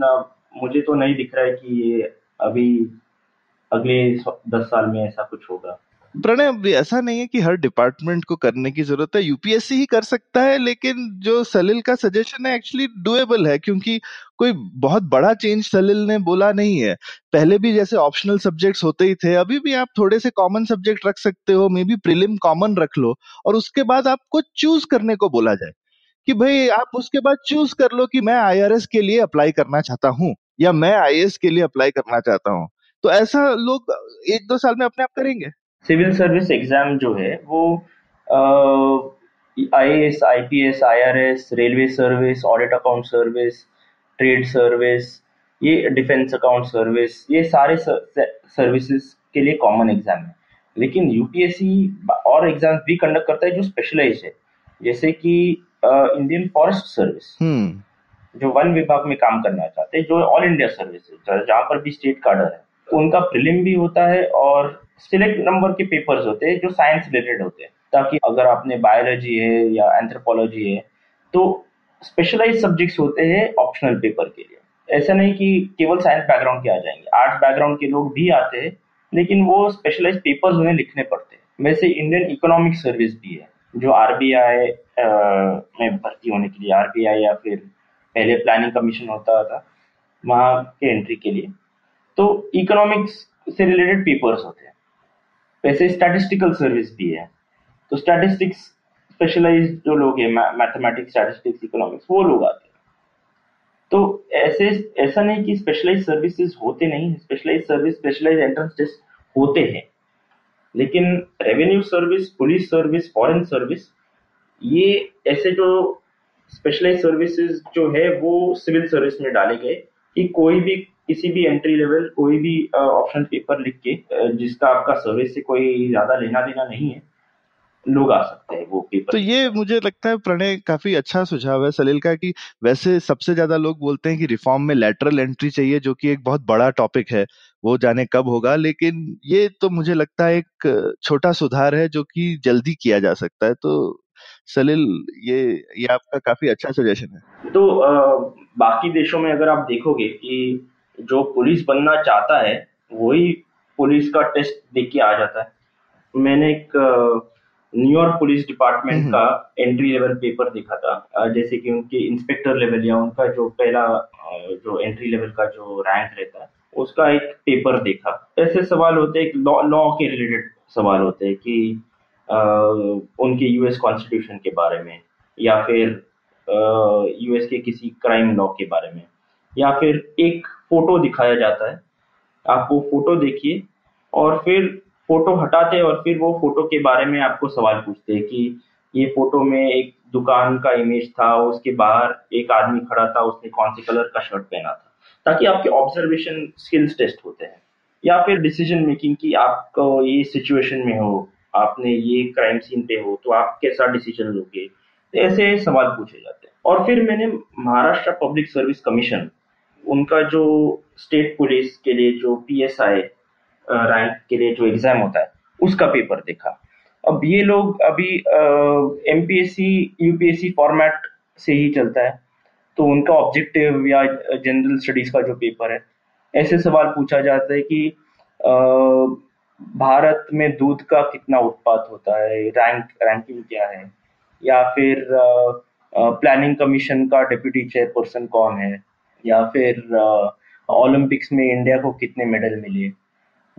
मुझे तो नहीं दिख रहा है कि ये अभी अगले दस साल में ऐसा कुछ होगा। प्रणय ऐसा नहीं है कि हर डिपार्टमेंट को करने की ज़रूरत है। यूपीएससी ही कर सकता है, लेकिन जो सलिल का सजेशन है एक्चुअली डुएबल है, क्योंकि कोई बहुत बड़ा चेंज सलिल ने बोला नहीं है। पहले भी जैसे ऑप्शनल सब्जेक्ट्स होते ही थे, अभी भी आप थोड़े से कॉमन सब्जेक्ट रख सकते हो मे बी प्रिलिम कॉमन रख लो, और उसके बाद आपको चूज़ करने को बोला जाए कि भाई आप उसके बाद चूज़ कर लो कि मैं आईआरएस के लिए अप्लाई करना चाहता हूँ, या मैं आई के लिए अप्लाई करना चाहता हूँ। तो ऐसा लोग एक दो साल में अपने आप करेंगे। सिविल सर्विस एग्ज़ाम जो है वो I S I P S I R S railway service audit account service trade service ये डिफेंस अकाउंट सर्विस ये सारे सर्विसेज़ के लिए कॉमन एग्ज़ाम है। लेकिन यूपीएससी और एग्ज़ाम भी कंडक्ट करता है जो स्पेशलाइज है। जैसे कि इंडियन फॉरेस्ट सर्विस जो वन विभाग में काम करना चाहते हैं जो ऑल इंडिया सर्विस है जहाँ पर भी स्टेट कार्डर है तो उनका प्रिलिम भी होता है और सिलेक्ट नंबर के पेपर्स होते हैं जो साइंस रिलेटेड होते हैं। ताकि अगर आपने बायोलॉजी है या एंथ्रोपोलॉजी है तो स्पेशलाइज सब्जेक्ट्स होते हैं ऑप्शनल पेपर के लिए। ऐसा नहीं कि केवल साइंस बैकग्राउंड के आ जाएँगे। आर्ट्स बैकग्राउंड के लोग भी आते हैं, लेकिन वो स्पेशलाइज पेपर्स उन्हें लिखने पड़ते हैं। वैसे इंडियन इकोनॉमिक सर्विस भी है, जो आरबीआई में भर्ती होने के लिए आरबीआई या फिर पहले प्लानिंग कमीशन होता था, वहाँ के एंट्री के लिए। तो इकोनॉमिक्स से रिलेटेड पेपर्स होते हैं। वैसे स्टैटिस्टिकल सर्विस भी है। तो स्टैटिस्टिक्स स्पेशलाइज जो लोग हैं मैथमेटिक्स स्टैटिस्टिक्स इकोनॉमिक्स वो लोग आते हैं। तो ऐसे, ऐसा नहीं कि स्पेशलाइज सर्विसेज़ होते नहीं specialise service specialise entrance test होते हैं। लेकिन revenue service police service foreign service ये ऐसे जो स्पेशलाइज सर्विसेज़ जो है, वो सिविल सर्विस में डाले गए कि कोई भी किसी भी एंट्री लेवल कोई भी ऑप्शन पेपर लिख के जिसका आपका सर्विस से कोई ज़्यादा लेना देना नहीं है लोग आ सकते हैं वो पेपर तो ये मुझे लगता है प्रणय काफ़ी अच्छा सुझाव है सलील का कि वैसे सबसे ज़्यादा लोग बोलते हैं कि रिफॉर्म में लेटरल एंट्री चाहिए जो कि एक बहुत बड़ा टॉपिक है वो जाने कब होगा लेकिन ये तो मुझे लगता है एक छोटा सुधार है जो कि जल्दी किया जा सकता है। तो सलील ये ये आपका काफ़ी अच्छा सजेशन है। तो आ, बाकी देशों में अगर आप देखोगे कि जो पुलिस बनना चाहता है वही पुलिस का टेस्ट देख के आ जाता है। मैंने एक न्यूयॉर्क पुलिस डिपार्टमेंट का एंट्री लेवल पेपर देखा था। जैसे कि उनके इंस्पेक्टर लेवल या उनका जो पहला जो एंट्री लेवल का जो रैंक रहता है उसका एक पेपर देखा। ऐसे सवाल होते हैं लॉ लॉ के रिलेटेड सवाल होते हैं कि आ, उनके यूएस कॉन्स्टिट्यूशन के बारे में या फिर यूएस के किसी क्राइम लॉ के बारे में या फिर एक फ़ोटो दिखाया जाता है। आप वो फ़ोटो देखिए और फिर फ़ोटो हटाते और फिर वो फ़ोटो के बारे में आपको सवाल पूछते हैं कि ये फ़ोटो में एक दुकान का इमेज था, उसके बाहर एक आदमी खड़ा था, उसने कौन से कलर का शर्ट पहना था, ताकि आपके ऑब्जर्वेशन स्किल्स टेस्ट होते हैं। या फिर डिसीज़न मेकिंग की आपको ये सिचुएशन में हो, आपने ये क्राइम सीन पे हो तो आप कैसा डिसीज़न लोगे? तो ऐसे सवाल पूछे जाते हैं। और फिर मैंने महाराष्ट्र पब्लिक सर्विस कमीशन उनका जो स्टेट पुलिस के लिए जो पी एस आई रैंक के लिए जो एग्ज़ाम होता है उसका पेपर देखा। अब ये लोग अभी M P S C UPSC format से ही चलता है। तो उनका ऑब्जेक्टिव या जनरल स्टडीज़ का जो पेपर है ऐसे सवाल पूछा जाता है कि आ, भारत में दूध का कितना उत्पाद होता है रैंक रैंकिंग क्या है? या फिर प्लानिंग कमीशन का डिप्यूटी चेयरपर्सन कौन है? या फिर ओलंपिक्स में इंडिया को कितने मेडल मिले?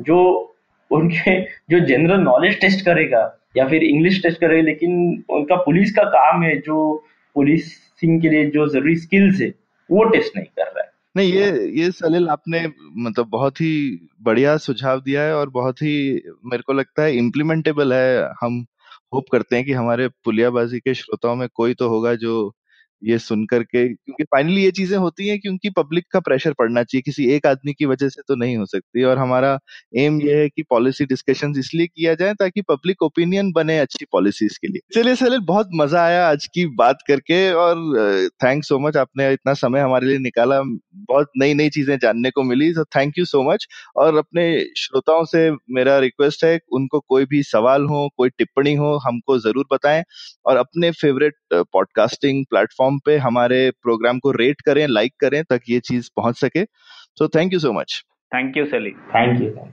जो उनके, जो जनरल नॉलेज टेस्ट करेगा, या फिर इंग्लिश टेस्ट करेगा, लेकिन उनका पुलिस का काम है, जो पुलिसिंग के लिए जो ज़रूरी स्किल्स है, वो टेस्ट नहीं कर रहा है। नहीं, ये ये सलील आपने मतलब बहुत ही बढ़िया सुझाव दिया है और बहुत ही मेरे को लगता है इम्प्लीमेंटेबल है। हम होप करते हैं कि हमारे पुलियाबाजी के श्रोताओं में कोई तो होगा जो ये सुन करके, क्योंकि फाइनली ये चीज़ें होती हैं क्योंकि पब्लिक का प्रेशर पड़ना चाहिए, किसी एक आदमी की वजह से तो नहीं हो सकती। और हमारा एम ये है कि पॉलिसी डिस्कशन इसलिए किया जाए ताकि पब्लिक ओपिनियन बने अच्छी पॉलिसीज़ के लिए। चलिए सर बहुत मज़ा आया आज की बात करके और थैंक्स सो मच आपने इतना समय हमारे लिए निकाला। बहुत नई नई चीज़ें जानने को मिली तो थैंक यू सो मच और अपने श्रोताओं से मेरा रिक्वेस्ट है उनको कोई भी सवाल हो कोई टिप्पणी हो हमको ज़रूर बताएँ। और अपने फेवरेट पॉडकास्टिंग प्लेटफॉर्म पे हमारे प्रोग्राम को रेट करें लाइक करें ताकि ये चीज़ पहुँच सके। So thank you so much thank you सली थैंक यू थैंक